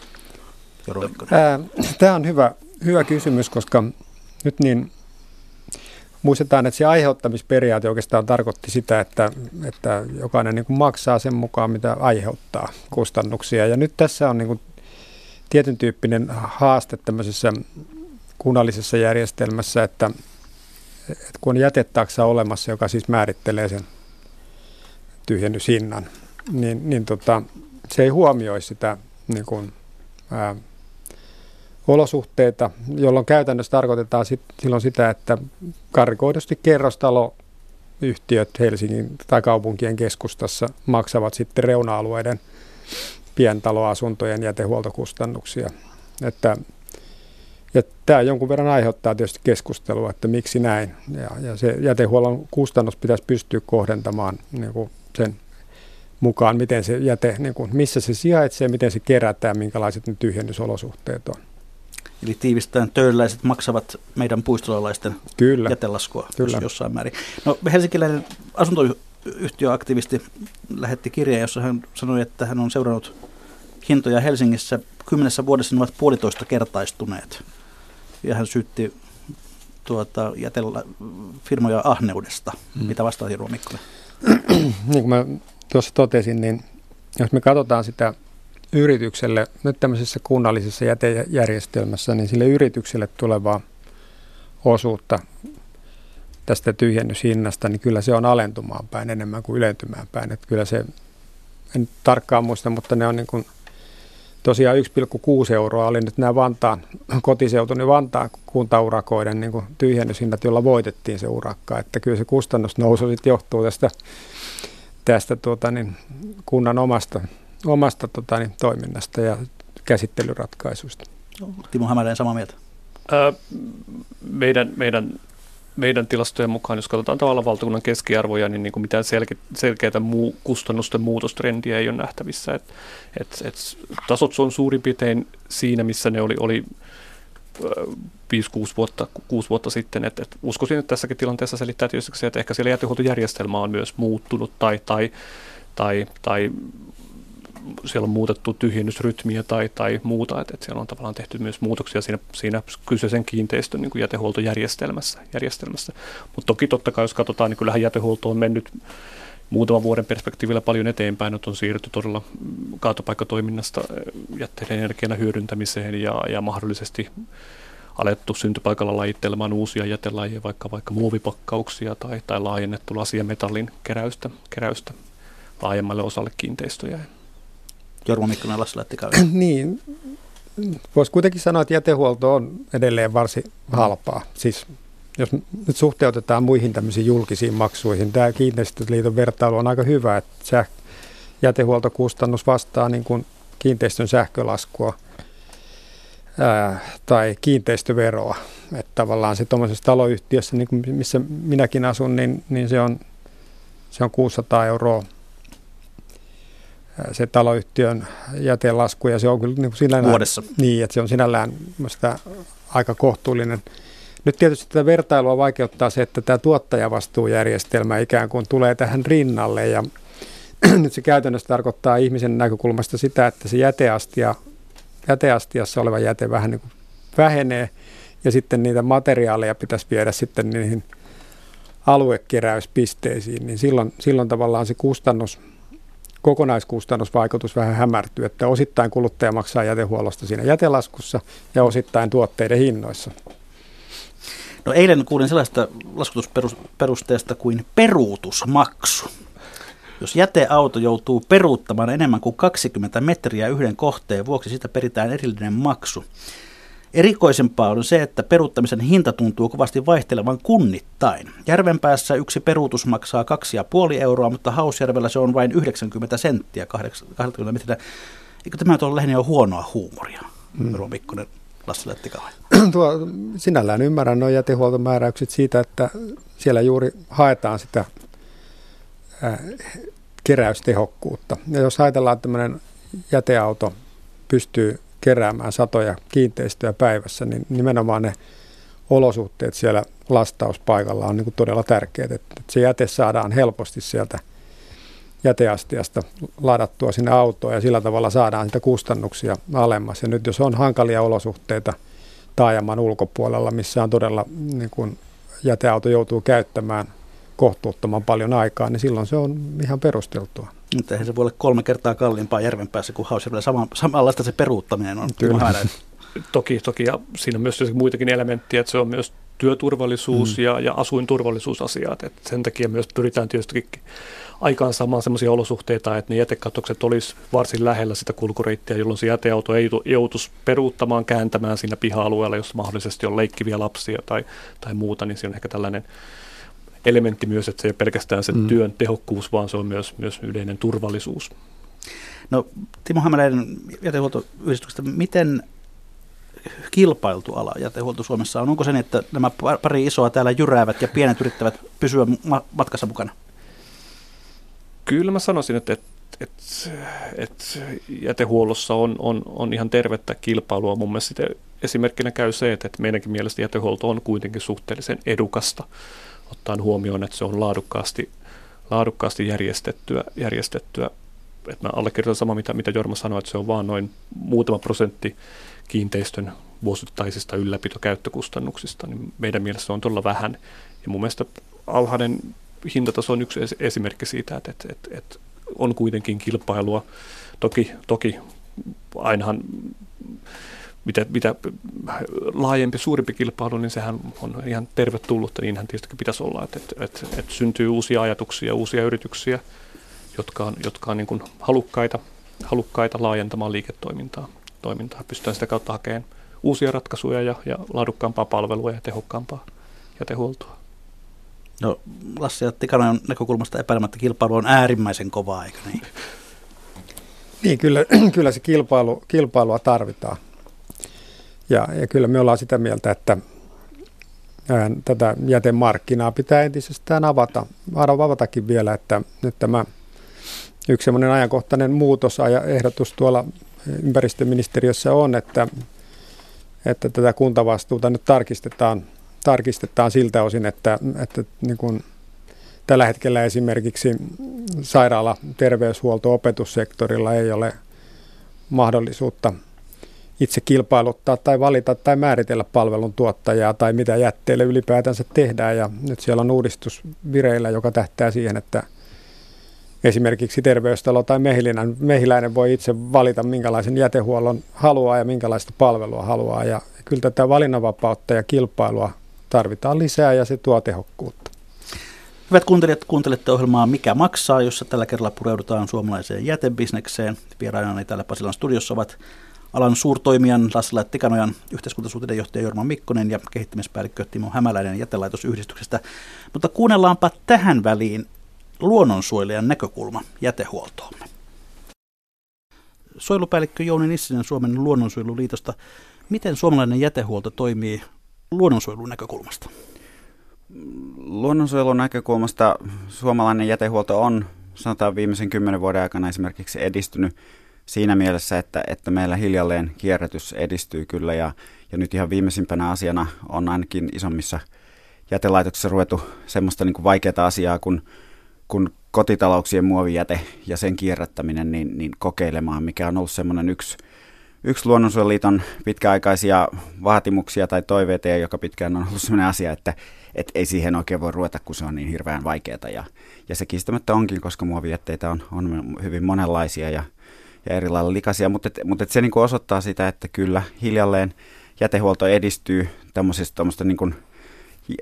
S4: Tämä on hyvä, hyvä kysymys, koska nyt niin muistetaan, että se aiheuttamisperiaate oikeastaan tarkoitti sitä, että, että jokainen niin kuin maksaa sen mukaan, mitä aiheuttaa kustannuksia. Ja nyt tässä on niin kuin tietyn tyyppinen haaste tämmöisessä kunnallisessa järjestelmässä, että, että kun on jätetaksa olemassa, joka siis määrittelee sen tyhjennyshinnan, niin, niin tota, se ei huomioi sitä niin kuin, ää, olosuhteita, jolloin käytännössä tarkoitetaan sit, silloin sitä, että karikoidusti kerrostaloyhtiöt Helsingin tai kaupunkien keskustassa maksavat sitten reuna-alueiden pientaloasuntojen jätehuoltokustannuksia. Että, ja tämä jonkun verran aiheuttaa tietysti keskustelua, että miksi näin. Ja, ja se jätehuollon kustannus pitäisi pystyä kohdentamaan niin kuin sen mukaan, miten se jäte, niin kuin, missä se sijaitsee, miten se kerätään, minkälaiset ne tyhjennysolosuhteet on.
S3: Eli tiivistäen töölläiset maksavat meidän puistolalaisten
S4: Kyllä.
S3: jätelaskua Kyllä. jossain määrin. No helsinkiläinen asuntoyhtiöaktivisti lähetti kirjeen, jossa hän sanoi, että hän on seurannut hintoja Helsingissä. Kymmenessä vuodessa ne ovat puolitoista kertaistuneet. Ja hän syytti tuota, jätellä firmoja ahneudesta. Mm. Mitä vastaa Hirvo Mikkonen?
S4: niin kuin mä tuossa totesin, niin jos me katsotaan sitä yritykselle, nyt tämmöisessä kunnallisessa jätejärjestelmässä, niin sille yritykselle tulevaa osuutta tästä tyhjennyshinnasta, niin kyllä se on alentumaan päin enemmän kuin ylentymään päin. Että kyllä se, en tarkkaan muista, mutta ne on niin kuin, tosiaan 1,6 euroa oli nyt nämä Vantaan kotiseutuni Vantaan kuntaurakoiden niin tyhjennyshinnat, jolla voitettiin se urakka. Että kyllä se kustannusnousu sitten johtuu tästä, tästä tuota, niin, kunnan omasta omasta tota, niin, toiminnasta ja käsittelyratkaisuista.
S3: Timo Hämäläinen samaa mieltä.
S5: Ää, meidän, meidän, meidän tilastojen mukaan, jos katsotaan tavallaan valtakunnan keskiarvoja, niin, niin kuin mitään selke, selkeää muu, kustannusten muutostrendiä ei ole nähtävissä. Et, et, et tasot on suurin piirtein siinä, missä ne oli, oli 5-6 vuotta, 6 vuotta sitten. Et, et uskoisin, että tässäkin tilanteessa selittää tietysti se, että ehkä siellä jätehuoltojärjestelmä on myös muuttunut tai, tai, tai, tai siellä on muutettu tyhjennysrytmiä tai, tai muuta, että, että siellä on tavallaan tehty myös muutoksia siinä, siinä kyseisen kiinteistön niin kuin jätehuoltojärjestelmässä. Järjestelmässä. Mutta toki totta kai, jos katsotaan, niin kyllähän jätehuolto on mennyt muutaman vuoden perspektiivillä paljon eteenpäin, että on siirrytty todella kaatopaikkatoiminnasta eh, jätteiden energiana hyödyntämiseen ja, ja mahdollisesti alettu syntypaikalla lajittelemaan uusia jätelajeja, vaikka vaikka muovipakkauksia tai, tai laajennettu lasiametallin keräystä, keräystä laajemmalle osalle kiinteistöjä.
S3: Jorma Mikkonen Lassi
S4: niin, voisi kuitenkin sanoa, että jätehuolto on edelleen varsin halpaa. Siis jos nyt suhteutetaan muihin tämmöisiin julkisiin maksuihin, tämä kiinteistöliiton vertailu on aika hyvä, että säh- jätehuoltokustannus vastaa niin kuin kiinteistön sähkölaskua ää, tai kiinteistöveroa. Että tavallaan se tuommoisessa taloyhtiössä, niin kuin missä minäkin asun, niin, niin se, on, se on 600 euroa se taloyhtiön jätelasku ja se on kyllä niin kuin sinällään,
S3: Vuodessa.
S4: Niin, että se on sinällään aika kohtuullinen. Nyt tietysti tätä vertailua vaikeuttaa se, että tämä tuottajavastuujärjestelmä ikään kuin tulee tähän rinnalle ja nyt se käytännössä tarkoittaa ihmisen näkökulmasta sitä, että se jäteastia, jäteastiassa oleva jäte vähän niin kuin vähenee ja sitten niitä materiaaleja pitäisi viedä sitten niihin aluekeräyspisteisiin, niin silloin, silloin tavallaan se kustannus kokonaiskustannusvaikutus vähän hämärtyy, että osittain kuluttaja maksaa jätehuollosta siinä jätelaskussa ja osittain tuotteiden hinnoissa.
S3: No eilen kuulin sellaista laskutusperusteesta kuin peruutusmaksu. Jos jäteauto joutuu peruuttamaan enemmän kuin 20 metriä yhden kohteen vuoksi, sitä peritään erillinen maksu. Erikoisempaa on se, että peruuttamisen hinta tuntuu kovasti vaihtelevan kunnittain. Järvenpäässä yksi peruutus maksaa 2,5 euroa, mutta Hausjärvellä se on vain 90 senttiä 80 metriä. Eikö tämä ole lähinnä jo huonoa huumoria, mm. Rova Mikkonen, Lassi
S4: Tuo, sinällään ymmärrän nuo jätehuoltomääräykset siitä, että siellä juuri haetaan sitä äh, keräystehokkuutta. Ja jos ajatellaan, että tämmöinen jäteauto pystyy keräämään satoja kiinteistöjä päivässä, niin nimenomaan ne olosuhteet siellä lastauspaikalla on niin kuin todella tärkeät, että se jäte saadaan helposti sieltä jäteastiasta ladattua sinne autoon ja sillä tavalla saadaan sitä kustannuksia alemmas. Ja nyt jos on hankalia olosuhteita taajaman ulkopuolella, missä on todella niin kuin jäteauto joutuu käyttämään kohtuuttoman paljon aikaa, niin silloin se on ihan perusteltua.
S3: Mutta eihän se voi olla kolme kertaa kalliimpaa järven päässä kuin Hausjärvellä. Sama, samanlaista se peruuttaminen on.
S5: Kyllä. Toki, toki, ja siinä on myös muitakin elementtejä, että se on myös työturvallisuus mm. ja, ja asuinturvallisuusasiat. Et sen takia myös pyritään tietysti aikaan saamaan sellaisia olosuhteita, että ne jätekatokset olisi varsin lähellä sitä kulkureittiä, jolloin se jäteauto ei joutuisi peruuttamaan, kääntämään siinä piha-alueella, jos mahdollisesti on leikkiviä lapsia tai, tai muuta, niin se on ehkä tällainen elementti myös, että se ei ole pelkästään se mm. työn tehokkuus, vaan se on myös, myös yleinen turvallisuus.
S3: No Timo Hämäläinen jätehuoltoyhdistyksestä, miten kilpailtu ala jätehuolto Suomessa on? Onko se niin, että nämä pari isoa täällä jyräävät ja pienet yrittävät pysyä matkassa mukana?
S5: Kyllä mä sanoisin, että, että, että, että jätehuollossa on, on, on ihan tervettä kilpailua. Mun mielestä esimerkkinä käy se, että, että meidänkin mielestä jätehuolto on kuitenkin suhteellisen edukasta, ottaen huomioon, että se on laadukkaasti, laadukkaasti järjestettyä, järjestettyä että mä allekirjoitan sama, mitä, mitä Jorma sanoi, että se on vaan noin muutama prosentti kiinteistön vuosittaisista ylläpitokäyttökustannuksista, niin meidän mielestä se on todella vähän. Ja mun mielestä alhainen hintataso on yksi esimerkki siitä, että, että, että, että on kuitenkin kilpailua. Toki, toki ainahan mitä, mitä laajempi, suurempi kilpailu, niin sehän on ihan tervetullutta, niinhän tietysti pitäisi olla, että, että, että, että syntyy uusia ajatuksia, uusia yrityksiä, jotka on, jotka on niin kuin halukkaita, halukkaita laajentamaan liiketoimintaa. Toimintaa. Pystytään sitä kautta hakemaan uusia ratkaisuja ja, ja laadukkaampaa palvelua ja tehokkaampaa jätehuoltoa.
S3: No Lassi ja Tikanen näkökulmasta epäilemättä kilpailu on äärimmäisen kovaa, eikö niin?
S4: Niin, kyllä, kyllä se kilpailu, kilpailua tarvitaan. Ja, ja kyllä me ollaan sitä mieltä, että tätä jätemarkkinaa pitää entisestään avata, avatakin vielä, että nyt tämä yksi semmoinen ajankohtainen muutos ja ehdotus tuolla ympäristöministeriössä on, että, että tätä kuntavastuuta nyt tarkistetaan – tarkistetaan siltä osin, että, että niin kuin tällä hetkellä esimerkiksi sairaala, terveyshuolto, opetussektorilla ei ole mahdollisuutta itse kilpailuttaa tai valita tai määritellä palvelun tuottajaa tai mitä jätteelle ylipäätänsä tehdään. Ja nyt siellä on uudistus vireillä, joka tähtää siihen, että esimerkiksi terveystalo tai mehiläinen, mehiläinen voi itse valita, minkälaisen jätehuollon haluaa ja minkälaista palvelua haluaa. Ja kyllä tätä valinnanvapautta ja kilpailua tarvitaan lisää ja se tuo tehokkuutta.
S3: Hyvät kuuntelijat, kuuntelette ohjelmaa Mikä maksaa, jossa tällä kerralla pureudutaan suomalaiseen jätebisnekseen. Vierainani täällä Pasilan studiossa ovat alan suurtoimijan Lassila Tikanojan yhteiskuntasuhteiden johtaja Jorma Mikkonen ja kehittämispäällikkö Timo Hämäläinen jätelaitosyhdistyksestä. Mutta kuunnellaanpa tähän väliin luonnonsuojelijan näkökulma jätehuoltoomme. Suojelupäällikkö Jouni Nissinen Suomen luonnonsuojeluliitosta. Miten suomalainen jätehuolto toimii luonnonsuojelun näkökulmasta?
S6: Luonnonsuojelun näkökulmasta suomalainen jätehuolto on sanotaan viimeisen kymmenen vuoden aikana esimerkiksi edistynyt siinä mielessä, että, että meillä hiljalleen kierrätys edistyy kyllä ja, ja nyt ihan viimeisimpänä asiana on ainakin isommissa jätelaitoksissa ruvettu semmoista niin vaikeaa asiaa kuin, kun kotitalouksien muovijäte ja sen kierrättäminen niin, niin kokeilemaan, mikä on ollut semmoinen yksi yksi Luonnonsuojeliiton pitkäaikaisia vaatimuksia tai toiveita, joka pitkään on ollut sellainen asia, että et ei siihen oikein voi ruveta, kun se on niin hirveän vaikeaa. Ja, ja se kiistämättä onkin, koska muovijätteitä on, on hyvin monenlaisia ja, ja eri lailla likaisia, mutta, et, mutta et se niin kuin osoittaa sitä, että kyllä hiljalleen jätehuolto edistyy tämmöisistä niin kuin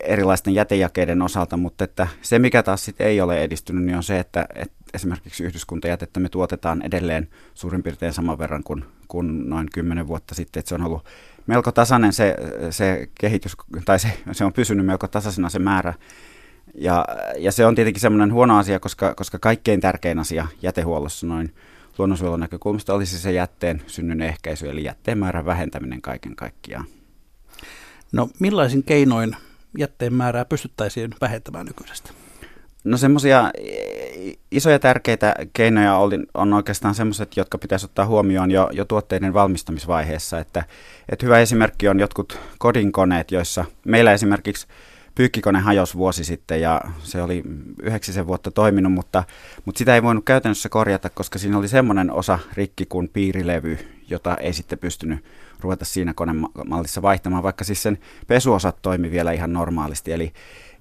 S6: erilaisten jätejakeiden osalta, mutta että se mikä taas sitten ei ole edistynyt, niin on se, että, että esimerkiksi yhdyskuntajätettä me tuotetaan edelleen suurin piirtein saman verran kuin, kuin noin kymmenen vuotta sitten, että se on ollut melko tasainen se, se kehitys, tai se, se on pysynyt melko tasaisena se määrä, ja, ja se on tietenkin semmoinen huono asia, koska, koska kaikkein tärkein asia jätehuollossa noin luonnonsuojelun näkökulmasta olisi se jätteen synnyn ehkäisy, eli jätteen määrän vähentäminen kaiken kaikkiaan.
S3: No millaisin keinoin jätteen määrää pystyttäisiin vähentämään nykyisestä?
S6: No semmoisia isoja tärkeitä keinoja on oikeastaan semmoiset, jotka pitäisi ottaa huomioon jo, jo tuotteiden valmistamisvaiheessa. Että, että hyvä esimerkki on jotkut kodinkoneet, joissa meillä esimerkiksi pyykkikone hajosi vuosi sitten ja se oli yhdeksisen vuotta toiminut, mutta, mutta sitä ei voinut käytännössä korjata, koska siinä oli semmoinen osa rikki kuin piirilevy, jota ei sitten pystynyt ruveta siinä konemallissa vaihtamaan, vaikka siis sen pesuosat toimi vielä ihan normaalisti. Eli,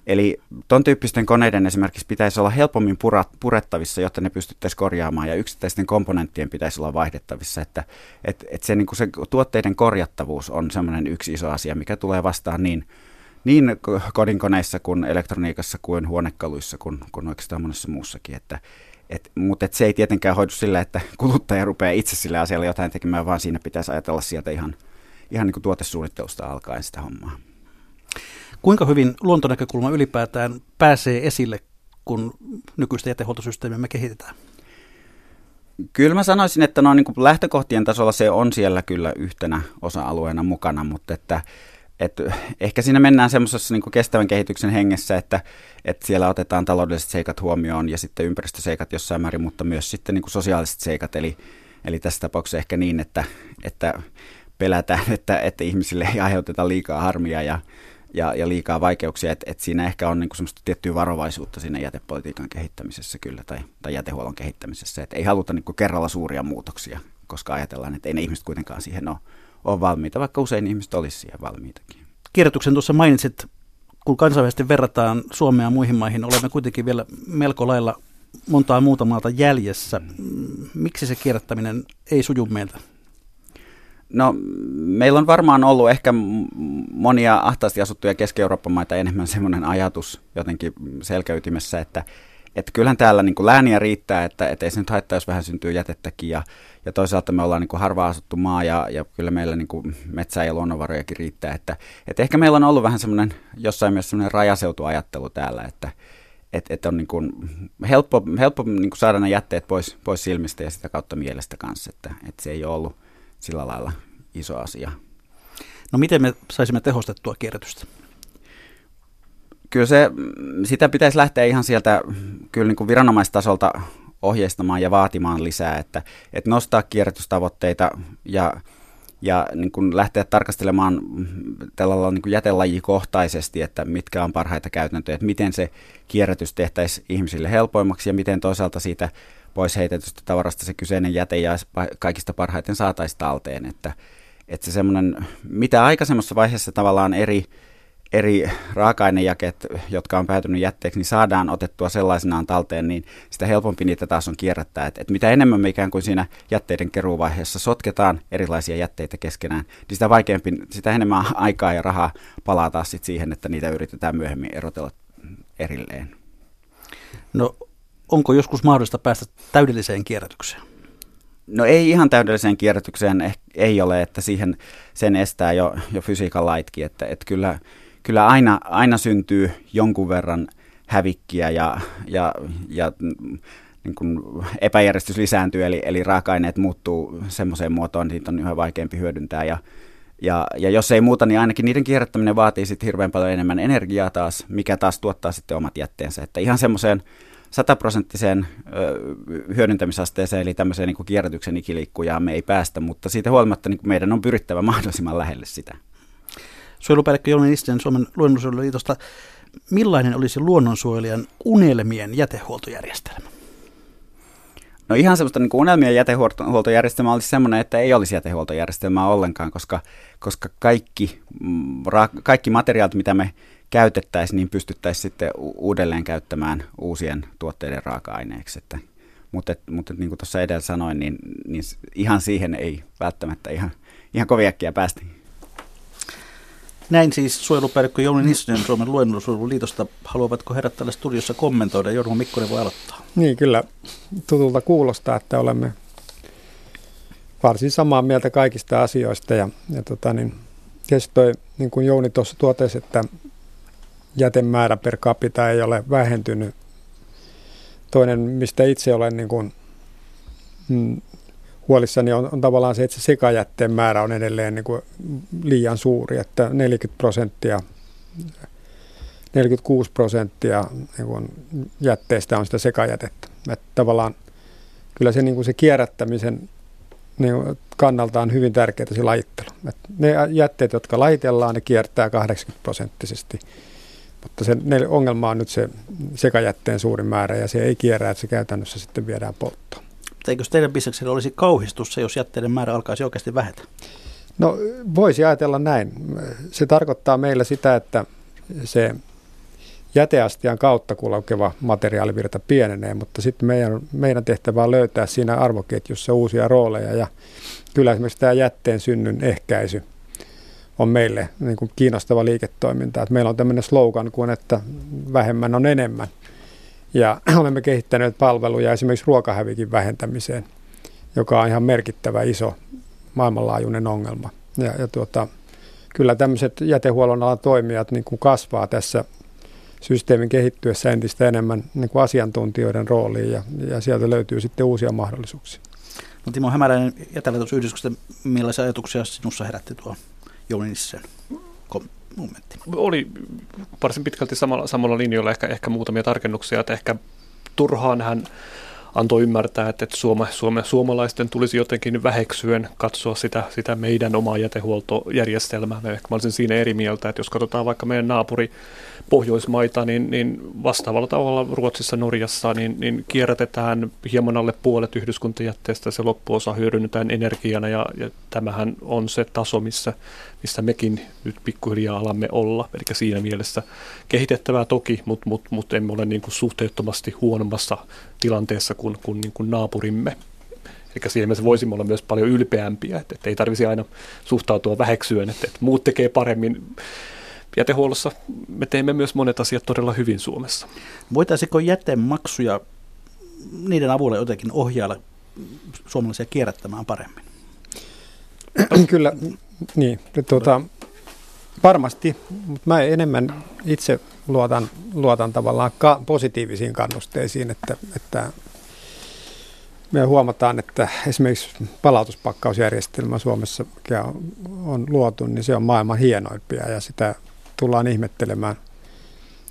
S6: Eli ton tyyppisten koneiden esimerkiksi pitäisi olla helpommin purat, purettavissa, jotta ne pystyttäisiin korjaamaan ja yksittäisten komponenttien pitäisi olla vaihdettavissa. Että et, et se, niin se tuotteiden korjattavuus on semmoinen yksi iso asia, mikä tulee vastaan niin, niin kodinkoneissa kuin elektroniikassa kuin huonekaluissa kuin, kuin oikeastaan monessa muussakin. Että, et, mutta et se ei tietenkään hoidu sillä, että kuluttaja rupeaa itse sillä asialla jotain tekemään, vaan siinä pitäisi ajatella sieltä ihan, ihan niin kuin tuotesuunnittelusta alkaen sitä hommaa.
S3: Kuinka hyvin luontonäkökulma ylipäätään pääsee esille, kun nykyistä jätehuoltosysteemiä me kehitetään?
S6: Kyllä mä sanoisin, että no, niin kuin lähtökohtien tasolla se on siellä kyllä yhtenä osa-alueena mukana, mutta että, että ehkä siinä mennään semmoisessa niin kestävän kehityksen hengessä, että, että siellä otetaan taloudelliset seikat huomioon ja sitten ympäristöseikat jossain määrin, mutta myös sitten niin kuin sosiaaliset seikat, eli, eli tässä tapauksessa ehkä niin, että, että pelätään, että, että ihmisille ei aiheuteta liikaa harmia ja, ja, ja liikaa vaikeuksia, että et siinä ehkä on niinku semmoista tiettyä varovaisuutta siinä jätepolitiikan kehittämisessä kyllä, tai, tai jätehuollon kehittämisessä, että ei haluta niinku kerralla suuria muutoksia, koska ajatellaan, että ei ne ihmiset kuitenkaan siihen ole, ole valmiita, vaikka usein ihmiset olisi siihen valmiitakin.
S3: Kirjoituksen tuossa mainitsit, kun kansainvälisesti verrataan Suomea muihin maihin, olemme kuitenkin vielä melko lailla montaa muuta maata jäljessä. Miksi se kierrättäminen ei suju meiltä
S6: No meillä on varmaan ollut ehkä monia ahtaasti asuttuja Keski-Euroopan maita enemmän semmoinen ajatus jotenkin selkäytimessä, että, että kyllähän täällä niin kuin lääniä riittää, että, että ei se nyt haittaa, jos vähän syntyy jätettäkin ja, ja toisaalta me ollaan niin kuin harva asuttu maa ja, ja kyllä meillä niin kuin metsää ja luonnonvarojakin riittää, että, että ehkä meillä on ollut vähän semmoinen jossain myös semmoinen rajaseutuajattelu täällä, että, että, että on niin kuin helppo, helppo niin kuin saada ne jätteet pois, pois silmistä ja sitä kautta mielestä kanssa, että, että se ei ole ollut sillä lailla iso asia.
S3: No miten me saisimme tehostettua kierrätystä?
S6: Kyllä se, sitä pitäisi lähteä ihan sieltä kyllä niin kuin viranomaistasolta ohjeistamaan ja vaatimaan lisää, että, että nostaa kierrätystavoitteita ja, ja niin kuin lähteä tarkastelemaan tällä niin jätelajikohtaisesti, että mitkä on parhaita käytäntöjä, että miten se kierrätys tehtäisiin ihmisille helpoimmaksi ja miten toisaalta siitä pois heitetystä tavarasta se kyseinen jäte ja kaikista parhaiten saataisiin talteen. Että, että se semmoinen, mitä aikaisemmassa vaiheessa tavallaan eri, eri raaka-ainejakeet, jotka on päätynyt jätteeksi, niin saadaan otettua sellaisenaan talteen, niin sitä helpompi niitä taas on kierrättää. Että, että mitä enemmän me ikään kuin siinä jätteiden keruuvaiheessa sotketaan erilaisia jätteitä keskenään, niin sitä vaikeampi, sitä enemmän aikaa ja rahaa palaa taas sit siihen, että niitä yritetään myöhemmin erotella erilleen.
S3: No onko joskus mahdollista päästä täydelliseen kierrätykseen?
S6: No ei ihan täydelliseen kierrätykseen eh, ei ole, että siihen sen estää jo, jo fysiikan laitkin, että, että kyllä, kyllä aina, aina syntyy jonkun verran hävikkiä ja, ja, ja niin kuin epäjärjestys lisääntyy, eli, eli raaka-aineet muuttuu semmoiseen muotoon, niitä on yhä vaikeampi hyödyntää ja, ja, ja jos ei muuta, niin ainakin niiden kierrättäminen vaatii sitten hirveän paljon enemmän energiaa taas, mikä taas tuottaa sitten omat jätteensä. Että ihan semmoiseen sataprosenttiseen hyödyntämisasteeseen, eli tämmöiseen niin kuin kierrätyksen ikiliikkujaan me ei päästä, mutta siitä huolimatta niin meidän on pyrittävä mahdollisimman lähelle sitä.
S3: Suojelupäällikkö Jouni Nisten Suomen luonnonsuojeluliitosta. Millainen olisi luonnonsuojelijan unelmien jätehuoltojärjestelmä?
S6: No ihan semmoista niin unelmien jätehuoltojärjestelmä olisi semmoinen, että ei olisi jätehuoltojärjestelmää ollenkaan, koska, koska kaikki, mm, ra, kaikki materiaalit, mitä me käytettäisiin, niin pystyttäisiin sitten uudelleen käyttämään uusien tuotteiden raaka-aineeksi. Että, mutta, mutta niin kuin tuossa edellä sanoin, niin, niin ihan siihen ei välttämättä ihan, ihan kovin äkkiä päästä.
S3: Näin siis suojelupäällikkö Jouni Nissinen Suomen luonnonsuojeluliitosta. Haluavatko herrat täällä studiossa kommentoida? Jorma Mikkonen voi aloittaa.
S4: Niin, kyllä tutulta kuulostaa, että olemme varsin samaa mieltä kaikista asioista. Ja, ja tota, niin, tietysti toi, niin kuin Jouni tuossa totesi, että jätemäärä per capita ei ole vähentynyt. Toinen, mistä itse olen niin kuin, mm, huolissani, on, on tavallaan se, että se sekajätteen määrä on edelleen niin kuin liian suuri, että 40 prosenttia 46 prosenttia niin kuin jätteestä on sitä sekajätettä. Että tavallaan kyllä se, niin kuin se kierrättämisen niin kannalta on hyvin tärkeää se lajittelu. Että ne jätteet, jotka laitellaan, ne kiertää 80 prosenttisesti mutta se ongelma on nyt se sekajätteen suurin määrä ja se ei kierrä, että se käytännössä sitten viedään polttoon.
S3: Eikö teidän bisneksellä olisi kauhistus se, jos jätteiden määrä alkaisi oikeasti vähetä?
S4: No voisi ajatella näin. Se tarkoittaa meillä sitä, että se jäteastian kautta kulkeva materiaalivirta pienenee, mutta sitten meidän, meidän tehtävä on löytää siinä arvoketjussa uusia rooleja ja kyllä esimerkiksi tämä jätteen synnyn ehkäisy on meille niin kuin kiinnostava liiketoiminta. Että meillä on tämmöinen slogan kuin, että vähemmän on enemmän. Ja olemme kehittäneet palveluja esimerkiksi ruokahävikin vähentämiseen, joka on ihan merkittävä iso maailmanlaajuinen ongelma. Ja, ja tuota, kyllä tämmöiset jätehuollon alan toimijat niin kuin kasvaa tässä systeemin kehittyessä entistä enemmän niin kuin asiantuntijoiden rooliin ja, ja sieltä löytyy sitten uusia mahdollisuuksia.
S3: No Timo Hämäläinen jätelähetysyhdistyksestä, millaisia ajatuksia sinussa herätti tuo Jouni Nissen momentti?
S5: Oli varsin pitkälti samalla, samalla linjoilla, ehkä, ehkä muutamia tarkennuksia, että ehkä turhaan hän antoi ymmärtää, että, että suoma, suoma, suomalaisten tulisi jotenkin väheksyen katsoa sitä, sitä meidän omaa jätehuoltojärjestelmää. Ehkä mä olisin siinä eri mieltä, että jos katsotaan vaikka meidän naapuri Pohjoismaita, niin, niin vastaavalla tavalla Ruotsissa, Norjassa, niin, niin kierrätetään hieman alle puolet yhdyskuntajätteestä, se loppuosa hyödynnetään energiana ja, ja tämähän on se taso, missä, missä mekin nyt pikkuhiljaa alamme olla. Eli siinä mielessä kehitettävää toki, mutta mut, mut emme ole niin kuin suhteettomasti huonommassa tilanteessa kuin, kuin, niin kuin naapurimme. Eli siinä mielessä voisimme olla myös paljon ylpeämpiä, että, että ei tarvitsisi aina suhtautua väheksyen, että, että muut tekee paremmin jätehuollossa me teemme myös monet asiat todella hyvin Suomessa.
S3: Voitaisiko jätemaksuja niiden avulla jotenkin ohjailla suomalaisia kierrättämään paremmin?
S4: Kyllä, niin. Tuota, varmasti, mutta mä enemmän itse luotan, luotan tavallaan ka- positiivisiin kannusteisiin, että, että me huomataan, että esimerkiksi palautuspakkausjärjestelmä Suomessa, mikä on, on luotu, niin se on maailman hienoimpia ja sitä tullaan ihmettelemään,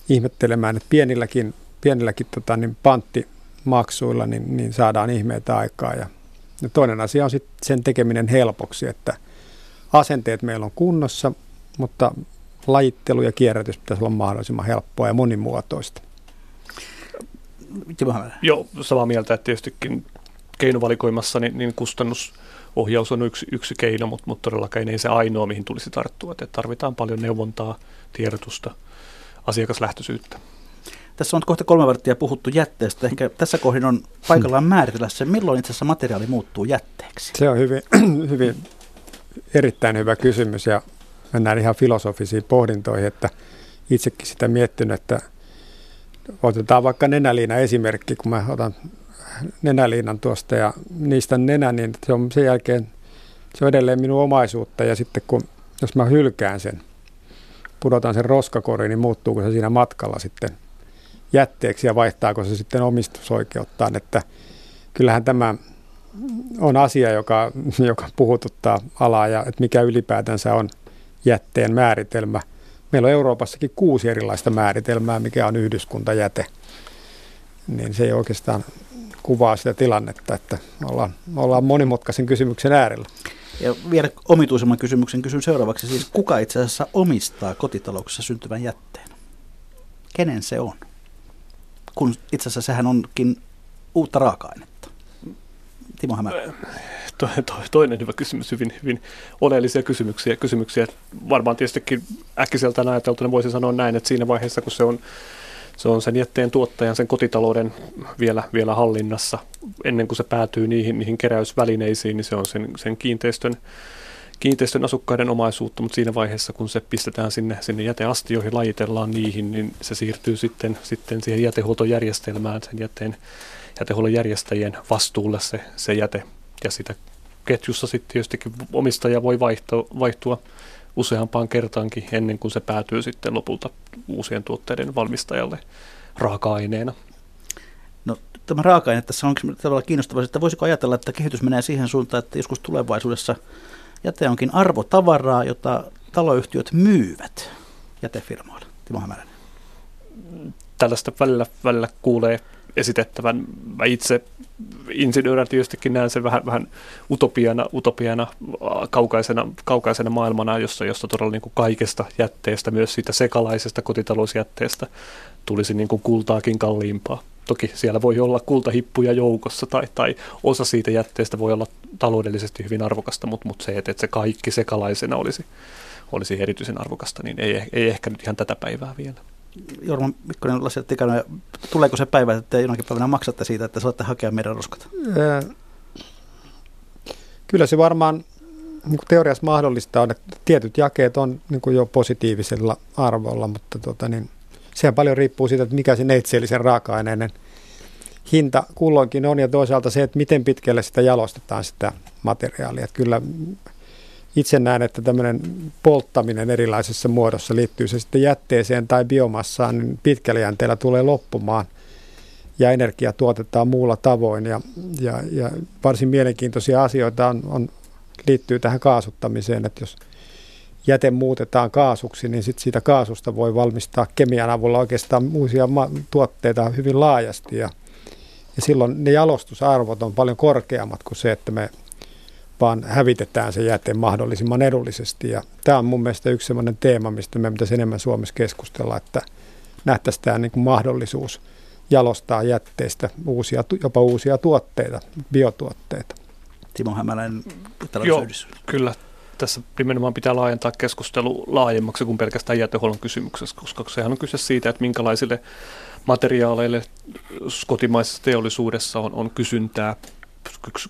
S4: ihmettelemään että pienilläkin, pienilläkin tota, niin panttimaksuilla niin, niin saadaan ihmeitä aikaa. Ja, ja toinen asia on sitten sen tekeminen helpoksi, että asenteet meillä on kunnossa, mutta lajittelu ja kierrätys pitäisi olla mahdollisimman helppoa ja monimuotoista.
S5: Joo, samaa mieltä, että tietystikin keinovalikoimassa niin, niin kustannus ohjaus on yksi, yksi keino, mutta, mutta todellakaan ei se ainoa, mihin tulisi tarttua. Että tarvitaan paljon neuvontaa, tiedotusta, asiakaslähtöisyyttä.
S3: Tässä on kohta kolme varttia puhuttu jätteestä. Ehkä tässä kohdin on paikallaan määritellä se, milloin itse asiassa materiaali muuttuu jätteeksi.
S4: Se on hyvin, hyvin erittäin hyvä kysymys ja mennään ihan filosofisiin pohdintoihin, että itsekin sitä miettinyt, että otetaan vaikka nenäliina esimerkki, kun mä otan nenäliinan tuosta ja niistä nenä, niin se on sen jälkeen, se on edelleen minun omaisuutta ja sitten kun, jos mä hylkään sen, pudotan sen roskakoriin, niin muuttuuko se siinä matkalla sitten jätteeksi ja vaihtaako se sitten omistusoikeuttaan, että kyllähän tämä on asia, joka, joka puhututtaa alaa ja että mikä ylipäätänsä on jätteen määritelmä. Meillä on Euroopassakin kuusi erilaista määritelmää, mikä on yhdyskuntajäte. Niin se ei oikeastaan kuvaa sitä tilannetta, että ollaan, ollaan monimutkaisen kysymyksen äärellä.
S3: Ja vielä omituisemman kysymyksen kysyn seuraavaksi. Siis kuka itse asiassa omistaa kotitalouksessa syntyvän jätteen? Kenen se on? Kun itse asiassa sehän onkin uutta raaka-ainetta. Timo Hämärä.
S5: To, to, toinen hyvä kysymys, hyvin, hyvin oleellisia kysymyksiä. kysymyksiä. Varmaan tietystikin äkkiseltään ajateltuna voisi sanoa näin, että siinä vaiheessa kun se on se on sen jätteen tuottajan, sen kotitalouden vielä, vielä hallinnassa. Ennen kuin se päätyy niihin, niihin keräysvälineisiin, niin se on sen, sen kiinteistön, kiinteistön asukkaiden omaisuutta, mutta siinä vaiheessa, kun se pistetään sinne, sinne jäteastioihin, lajitellaan niihin, niin se siirtyy sitten, sitten siihen jätehuoltojärjestelmään, sen jätteen, jätehuollon järjestäjien vastuulle se, se jäte. Ja sitä ketjussa sitten tietystikin omistaja voi vaihtua, vaihtua useampaan kertaankin ennen kuin se päätyy sitten lopulta uusien tuotteiden valmistajalle raaka-aineena.
S3: No tämä raaka-aine tässä on tavallaan kiinnostavaa, että voisiko ajatella, että kehitys menee siihen suuntaan, että joskus tulevaisuudessa jäte onkin arvotavaraa, jota taloyhtiöt myyvät jätefirmoille. Timo Hämäräinen.
S5: Tällaista välillä, välillä kuulee esitettävän. Mä itse insinöörinä tietystikin näen sen vähän, vähän utopiana, utopiana kaukaisena, kaukaisena maailmana, jossa, jossa todella niin kuin kaikesta jätteestä, myös siitä sekalaisesta kotitalousjätteestä, tulisi niin kuin kultaakin kalliimpaa. Toki siellä voi olla kultahippuja joukossa tai, tai osa siitä jätteestä voi olla taloudellisesti hyvin arvokasta, mutta, mutta se, että, että se kaikki sekalaisena olisi, olisi erityisen arvokasta, niin ei, ei ehkä nyt ihan tätä päivää vielä.
S3: Jorma Mikkonen, Lasse Tikanen, tuleeko se päivä, että jonakin päivänä maksatte siitä, että saatte hakea meidän roskat?
S4: Kyllä se varmaan niin teoriassa mahdollista on, että tietyt jakeet on niin kuin jo positiivisella arvolla, mutta tota, niin, sehän paljon riippuu siitä, että mikä se neitsellisen raaka-aineiden hinta kulloinkin on ja toisaalta se, että miten pitkälle sitä jalostetaan sitä materiaalia. Että kyllä itse näen, että tämmöinen polttaminen erilaisessa muodossa liittyy se sitten jätteeseen tai biomassaan, niin pitkällä jänteellä tulee loppumaan ja energia tuotetaan muulla tavoin. Ja, ja, ja varsin mielenkiintoisia asioita on, on, liittyy tähän kaasuttamiseen, että jos jäte muutetaan kaasuksi, niin sit siitä kaasusta voi valmistaa kemian avulla oikeastaan uusia ma- tuotteita hyvin laajasti ja, ja silloin ne jalostusarvot on paljon korkeammat kuin se, että me vaan hävitetään se jäte mahdollisimman edullisesti. Ja tämä on mun mielestä yksi sellainen teema, mistä me pitäisi enemmän Suomessa keskustella, että nähtäisiin tämä niin kuin mahdollisuus jalostaa jätteistä uusia, jopa uusia tuotteita, biotuotteita.
S3: Timo Hämäläinen,
S5: Joo, kyllä. Tässä nimenomaan pitää laajentaa keskustelu laajemmaksi kuin pelkästään jätehuollon kysymyksessä, koska sehän on kyse siitä, että minkälaisille materiaaleille kotimaisessa teollisuudessa on, on kysyntää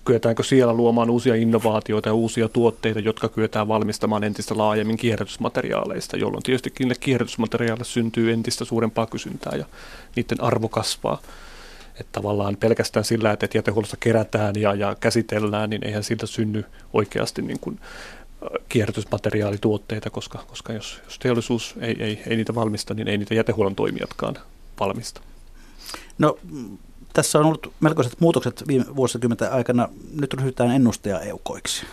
S5: kyetäänkö siellä luomaan uusia innovaatioita ja uusia tuotteita, jotka kyetään valmistamaan entistä laajemmin kierrätysmateriaaleista, jolloin tietysti niille kierrätysmateriaaleille syntyy entistä suurempaa kysyntää ja niiden arvo kasvaa. Että tavallaan pelkästään sillä, että jätehuollossa kerätään ja, ja käsitellään, niin eihän siltä synny oikeasti niin kuin kierrätysmateriaalituotteita, koska, koska jos, jos teollisuus ei, ei, ei niitä valmista, niin ei niitä jätehuollon toimijatkaan valmista.
S3: No tässä on ollut melkoiset muutokset viime vuosikymmenten aikana. Nyt ryhdytään ennustajaeukoiksi.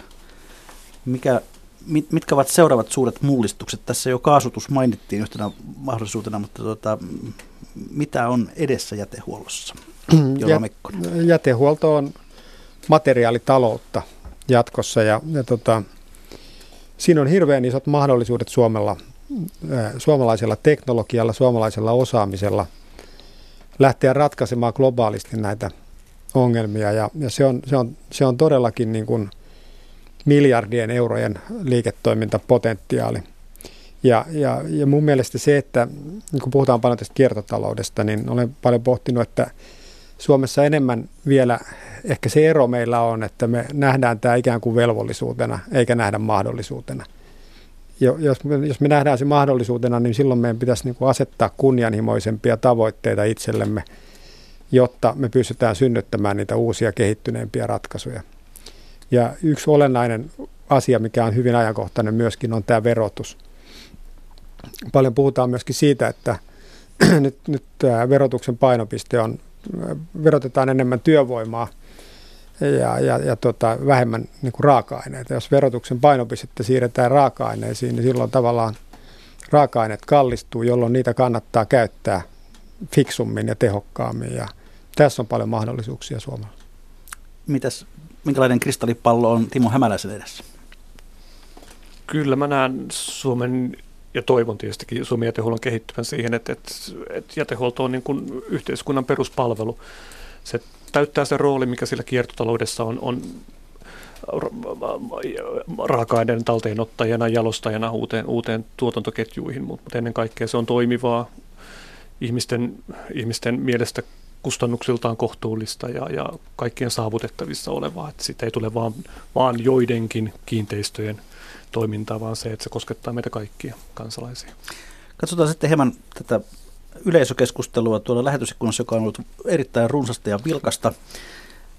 S3: Mikä, mit, mitkä ovat seuraavat suuret mullistukset? Tässä jo kaasutus mainittiin yhtenä mahdollisuutena, mutta tota, mitä on edessä jätehuollossa?
S4: Jä, jätehuolto on materiaalitaloutta jatkossa ja, ja tota, siinä on hirveän isot mahdollisuudet Suomella, suomalaisella teknologialla, suomalaisella osaamisella – lähteä ratkaisemaan globaalisti näitä ongelmia ja, ja se, on, se, on, se on todellakin niin kuin miljardien eurojen liiketoimintapotentiaali. Ja, ja, ja mun mielestä se, että kun puhutaan paljon tästä kiertotaloudesta, niin olen paljon pohtinut, että Suomessa enemmän vielä ehkä se ero meillä on, että me nähdään tämä ikään kuin velvollisuutena eikä nähdä mahdollisuutena – jos, me, jos me nähdään se mahdollisuutena, niin silloin meidän pitäisi niin kuin asettaa kunnianhimoisempia tavoitteita itsellemme, jotta me pystytään synnyttämään niitä uusia kehittyneempiä ratkaisuja. Ja yksi olennainen asia, mikä on hyvin ajankohtainen myöskin, on tämä verotus. Paljon puhutaan myöskin siitä, että nyt, nyt verotuksen painopiste on, verotetaan enemmän työvoimaa – ja, ja, ja tota, vähemmän niin kuin raaka-aineita. Jos verotuksen painopistettä siirretään raaka-aineisiin, niin silloin tavallaan raaka-aineet kallistuu, jolloin niitä kannattaa käyttää fiksummin ja tehokkaammin. Ja tässä on paljon mahdollisuuksia Suomella.
S3: Mitäs, minkälainen kristallipallo on Timo Hämäläisen edessä?
S5: Kyllä mä näen Suomen ja toivon tietysti Suomen jätehuollon kehittyvän siihen, että, että, että jätehuolto on niin kuin yhteiskunnan peruspalvelu. Se täyttää se rooli, mikä sillä kiertotaloudessa on, on raaka-aineiden talteenottajana, jalostajana uuteen, uuteen tuotantoketjuihin, mutta ennen kaikkea se on toimivaa ihmisten, ihmisten mielestä kustannuksiltaan kohtuullista ja, ja kaikkien saavutettavissa olevaa. Että siitä ei tule vaan, vaan joidenkin kiinteistöjen toimintaa, vaan se, että se koskettaa meitä kaikkia kansalaisia.
S3: Katsotaan sitten hieman tätä yleisökeskustelua tuolla lähetysikkunassa, joka on ollut erittäin runsasta ja vilkasta.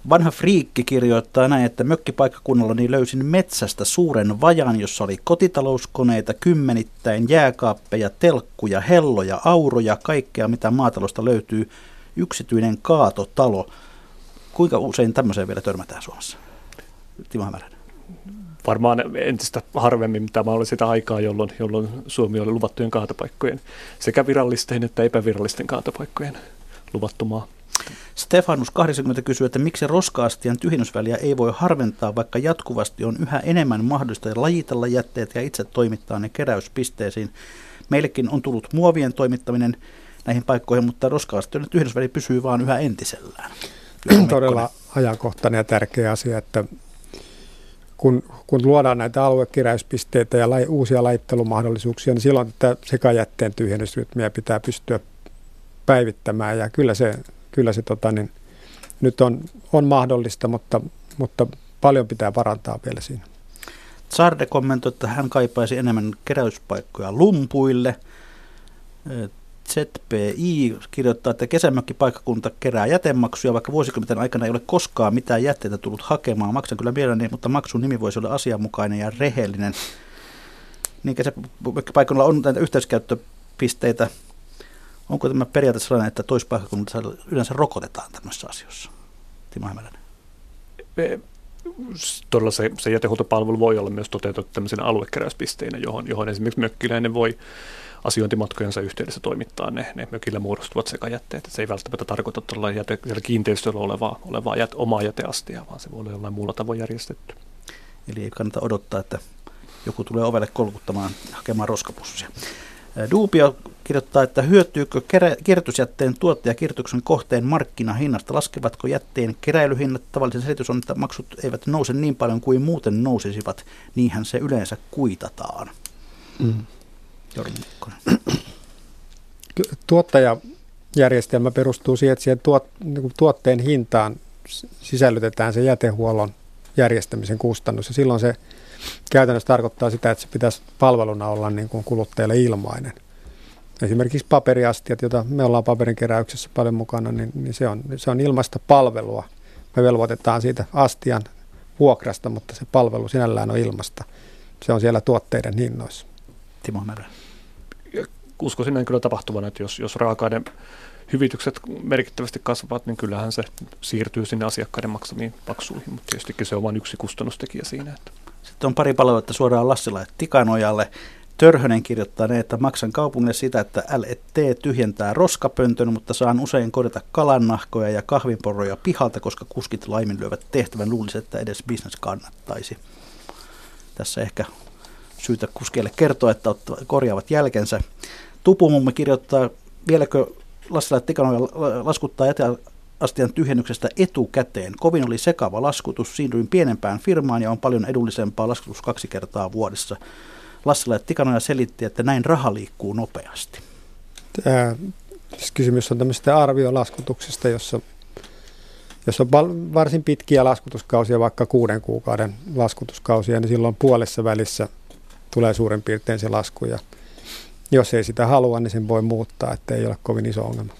S3: Vanha friikki kirjoittaa näin, että mökkipaikkakunnalla niin löysin metsästä suuren vajan, jossa oli kotitalouskoneita kymmenittäin, jääkaappeja, telkkuja, helloja, auroja, kaikkea mitä maatalosta löytyy. Yksityinen kaatotalo. Kuinka usein tämmöiseen vielä törmätään Suomessa? Timo Hämäläinen
S5: varmaan entistä harvemmin tämä oli sitä aikaa, jolloin, jolloin Suomi oli luvattujen kaatopaikkojen sekä virallisten että epävirallisten kaatopaikkojen luvattu maa.
S3: Stefanus 80 kysyy, että miksi roskaastian tyhjennysväliä ei voi harventaa, vaikka jatkuvasti on yhä enemmän mahdollista lajitella jätteet ja itse toimittaa ne keräyspisteisiin. Meillekin on tullut muovien toimittaminen näihin paikkoihin, mutta roskaastion tyhjennysväli pysyy vaan yhä entisellään.
S4: Todella ajankohtainen ja tärkeä asia, että kun, kun luodaan näitä aluekeräyspisteitä ja lai, uusia laittelumahdollisuuksia, niin silloin tätä sekajätteen tyhjennysrytmiä pitää pystyä päivittämään. Ja kyllä se, kyllä se tota, niin, nyt on, on mahdollista, mutta, mutta paljon pitää parantaa vielä siinä.
S3: Sarde kommentoi, että hän kaipaisi enemmän keräyspaikkoja lumpuille. ZPI kirjoittaa, että kesämökkipaikkakunta kerää jätemaksuja, vaikka vuosikymmenten aikana ei ole koskaan mitään jätteitä tullut hakemaan. Maksan kyllä mielelläni, mutta maksun nimi voisi olla asianmukainen ja rehellinen. Niin kesämökkipaikkakunnalla on näitä yhteiskäyttöpisteitä. Onko tämä periaate sellainen, että toispaikkakunnalla yleensä rokotetaan tämmöisissä asioissa? Timo Hämäläinen.
S5: Todella se, se jätehuoltopalvelu voi olla myös toteutettu tämmöisenä aluekeräyspisteinä, johon, johon esimerkiksi mökkiläinen voi asiointimatkojensa yhteydessä toimittaa ne, ne mökillä muodostuvat sekajätteet. se ei välttämättä tarkoita tuolla jäte, kiinteistöllä olevaa, olevaa jät, omaa jäteastia, vaan se voi olla jollain muulla tavoin järjestetty.
S3: Eli ei kannata odottaa, että joku tulee ovelle kolkuttamaan hakemaan roskapussia. Duubio kirjoittaa, että hyötyykö kierrätysjätteen tuottaja kierrätyksen kohteen markkinahinnasta? Laskevatko jätteen keräilyhinnat? Tavallisen selitys on, että maksut eivät nouse niin paljon kuin muuten nousisivat. Niinhän se yleensä kuitataan. Mm.
S4: Tuottajajärjestelmä perustuu siihen, että siihen tuot, niin tuotteen hintaan sisällytetään se jätehuollon järjestämisen kustannus. Ja silloin se käytännössä tarkoittaa sitä, että se pitäisi palveluna olla niin kuin kuluttajalle ilmainen. Esimerkiksi paperiastiat, joita me ollaan paperin keräyksessä paljon mukana, niin, niin se, on, se on ilmaista palvelua. Me velvoitetaan siitä astian vuokrasta, mutta se palvelu sinällään on ilmasta. Se on siellä tuotteiden hinnoissa.
S3: Timo Märä.
S5: Uskoisin näin kyllä tapahtuvana, että jos, jos raaka-aine hyvitykset merkittävästi kasvavat, niin kyllähän se siirtyy sinne asiakkaiden maksamiin maksuihin, mutta tietysti se on vain yksi kustannustekijä siinä. Että.
S3: Sitten on pari palautetta suoraan Lassila ja Tikanojalle. Törhönen kirjoittaa ne, että maksan kaupungille sitä, että LET tyhjentää roskapöntön, mutta saan usein korjata kalannahkoja ja kahvinporroja pihalta, koska kuskit laiminlyövät tehtävän. Luulisi, että edes bisnes kannattaisi. Tässä ehkä syytä kuskeille kertoa, että korjaavat jälkensä. Tupumummi kirjoittaa, vieläkö Lassila Tikanoja laskuttaa jäteastian tyhjennyksestä etukäteen. Kovin oli sekava laskutus, siirryin pienempään firmaan ja on paljon edullisempaa laskutus kaksi kertaa vuodessa. Lassila Tikanoja selitti, että näin raha liikkuu nopeasti.
S4: Tämä siis kysymys on tämmöistä arviolaskutuksesta, jossa jos on varsin pitkiä laskutuskausia, vaikka kuuden kuukauden laskutuskausia, niin silloin puolessa välissä tulee suurin piirtein se lasku. Ja jos ei sitä halua, niin sen voi muuttaa, että ei ole kovin iso ongelma.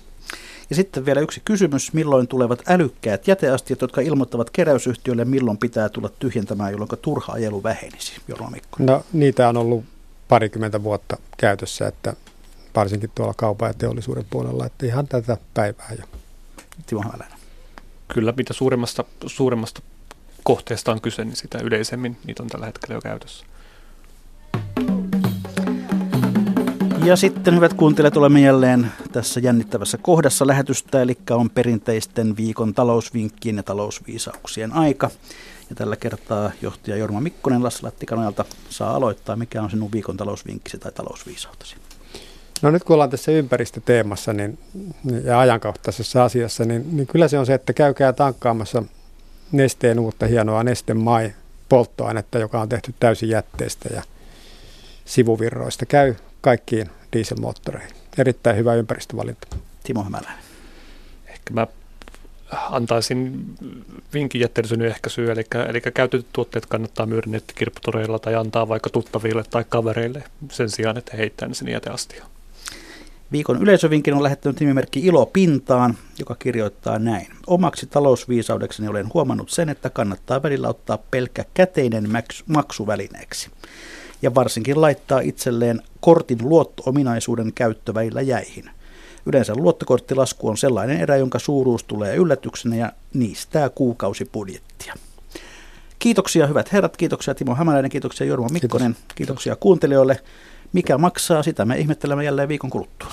S3: Ja sitten vielä yksi kysymys, milloin tulevat älykkäät jäteastiat, jotka ilmoittavat keräysyhtiöille, milloin pitää tulla tyhjentämään, jolloin turha ajelu vähenisi, Jorma Mikko?
S4: No niitä on ollut parikymmentä vuotta käytössä, että varsinkin tuolla kaupan ja teollisuuden puolella, että ihan tätä päivää jo.
S3: Timo
S5: Kyllä, mitä suuremmasta, suuremmasta kohteesta on kyse, niin sitä yleisemmin niitä on tällä hetkellä jo käytössä.
S3: Ja sitten hyvät kuuntelijat, olemme jälleen tässä jännittävässä kohdassa lähetystä, eli on perinteisten viikon talousvinkkien ja talousviisauksien aika. Ja tällä kertaa johtaja Jorma Mikkonen Lasse Lattikanojalta saa aloittaa. Mikä on sinun viikon talousvinkkisi tai talousviisautasi?
S4: No nyt kun ollaan tässä ympäristöteemassa niin, ja ajankohtaisessa asiassa, niin, niin kyllä se on se, että käykää tankkaamassa nesteen uutta hienoa nestemai polttoainetta, joka on tehty täysin jätteestä ja sivuvirroista. Käy kaikkiin dieselmoottoreihin. Erittäin hyvä ympäristövalinta.
S3: Timo Hämäläinen.
S5: Ehkä mä antaisin vinkin jätteellisyyden ehkäisyyn, eli, eli käytetyt tuotteet kannattaa myydä nettikirpputoreilla tai antaa vaikka tuttaville tai kavereille sen sijaan, että heittää ne sinne jäteastiaan.
S3: Viikon yleisövinkin on lähettänyt nimimerkki Ilo Pintaan, joka kirjoittaa näin. Omaksi talousviisaudekseni olen huomannut sen, että kannattaa välillä ottaa pelkkä käteinen maksuvälineeksi ja varsinkin laittaa itselleen kortin luotto-ominaisuuden käyttö välillä jäihin. Yleensä luottokorttilasku on sellainen erä, jonka suuruus tulee yllätyksenä ja niistää kuukausibudjettia. Kiitoksia hyvät herrat, kiitoksia Timo Hämäläinen, kiitoksia Jorma Mikkonen, Kiitos. kiitoksia kuuntelijoille. Mikä maksaa, sitä me ihmettelemme jälleen viikon kuluttua.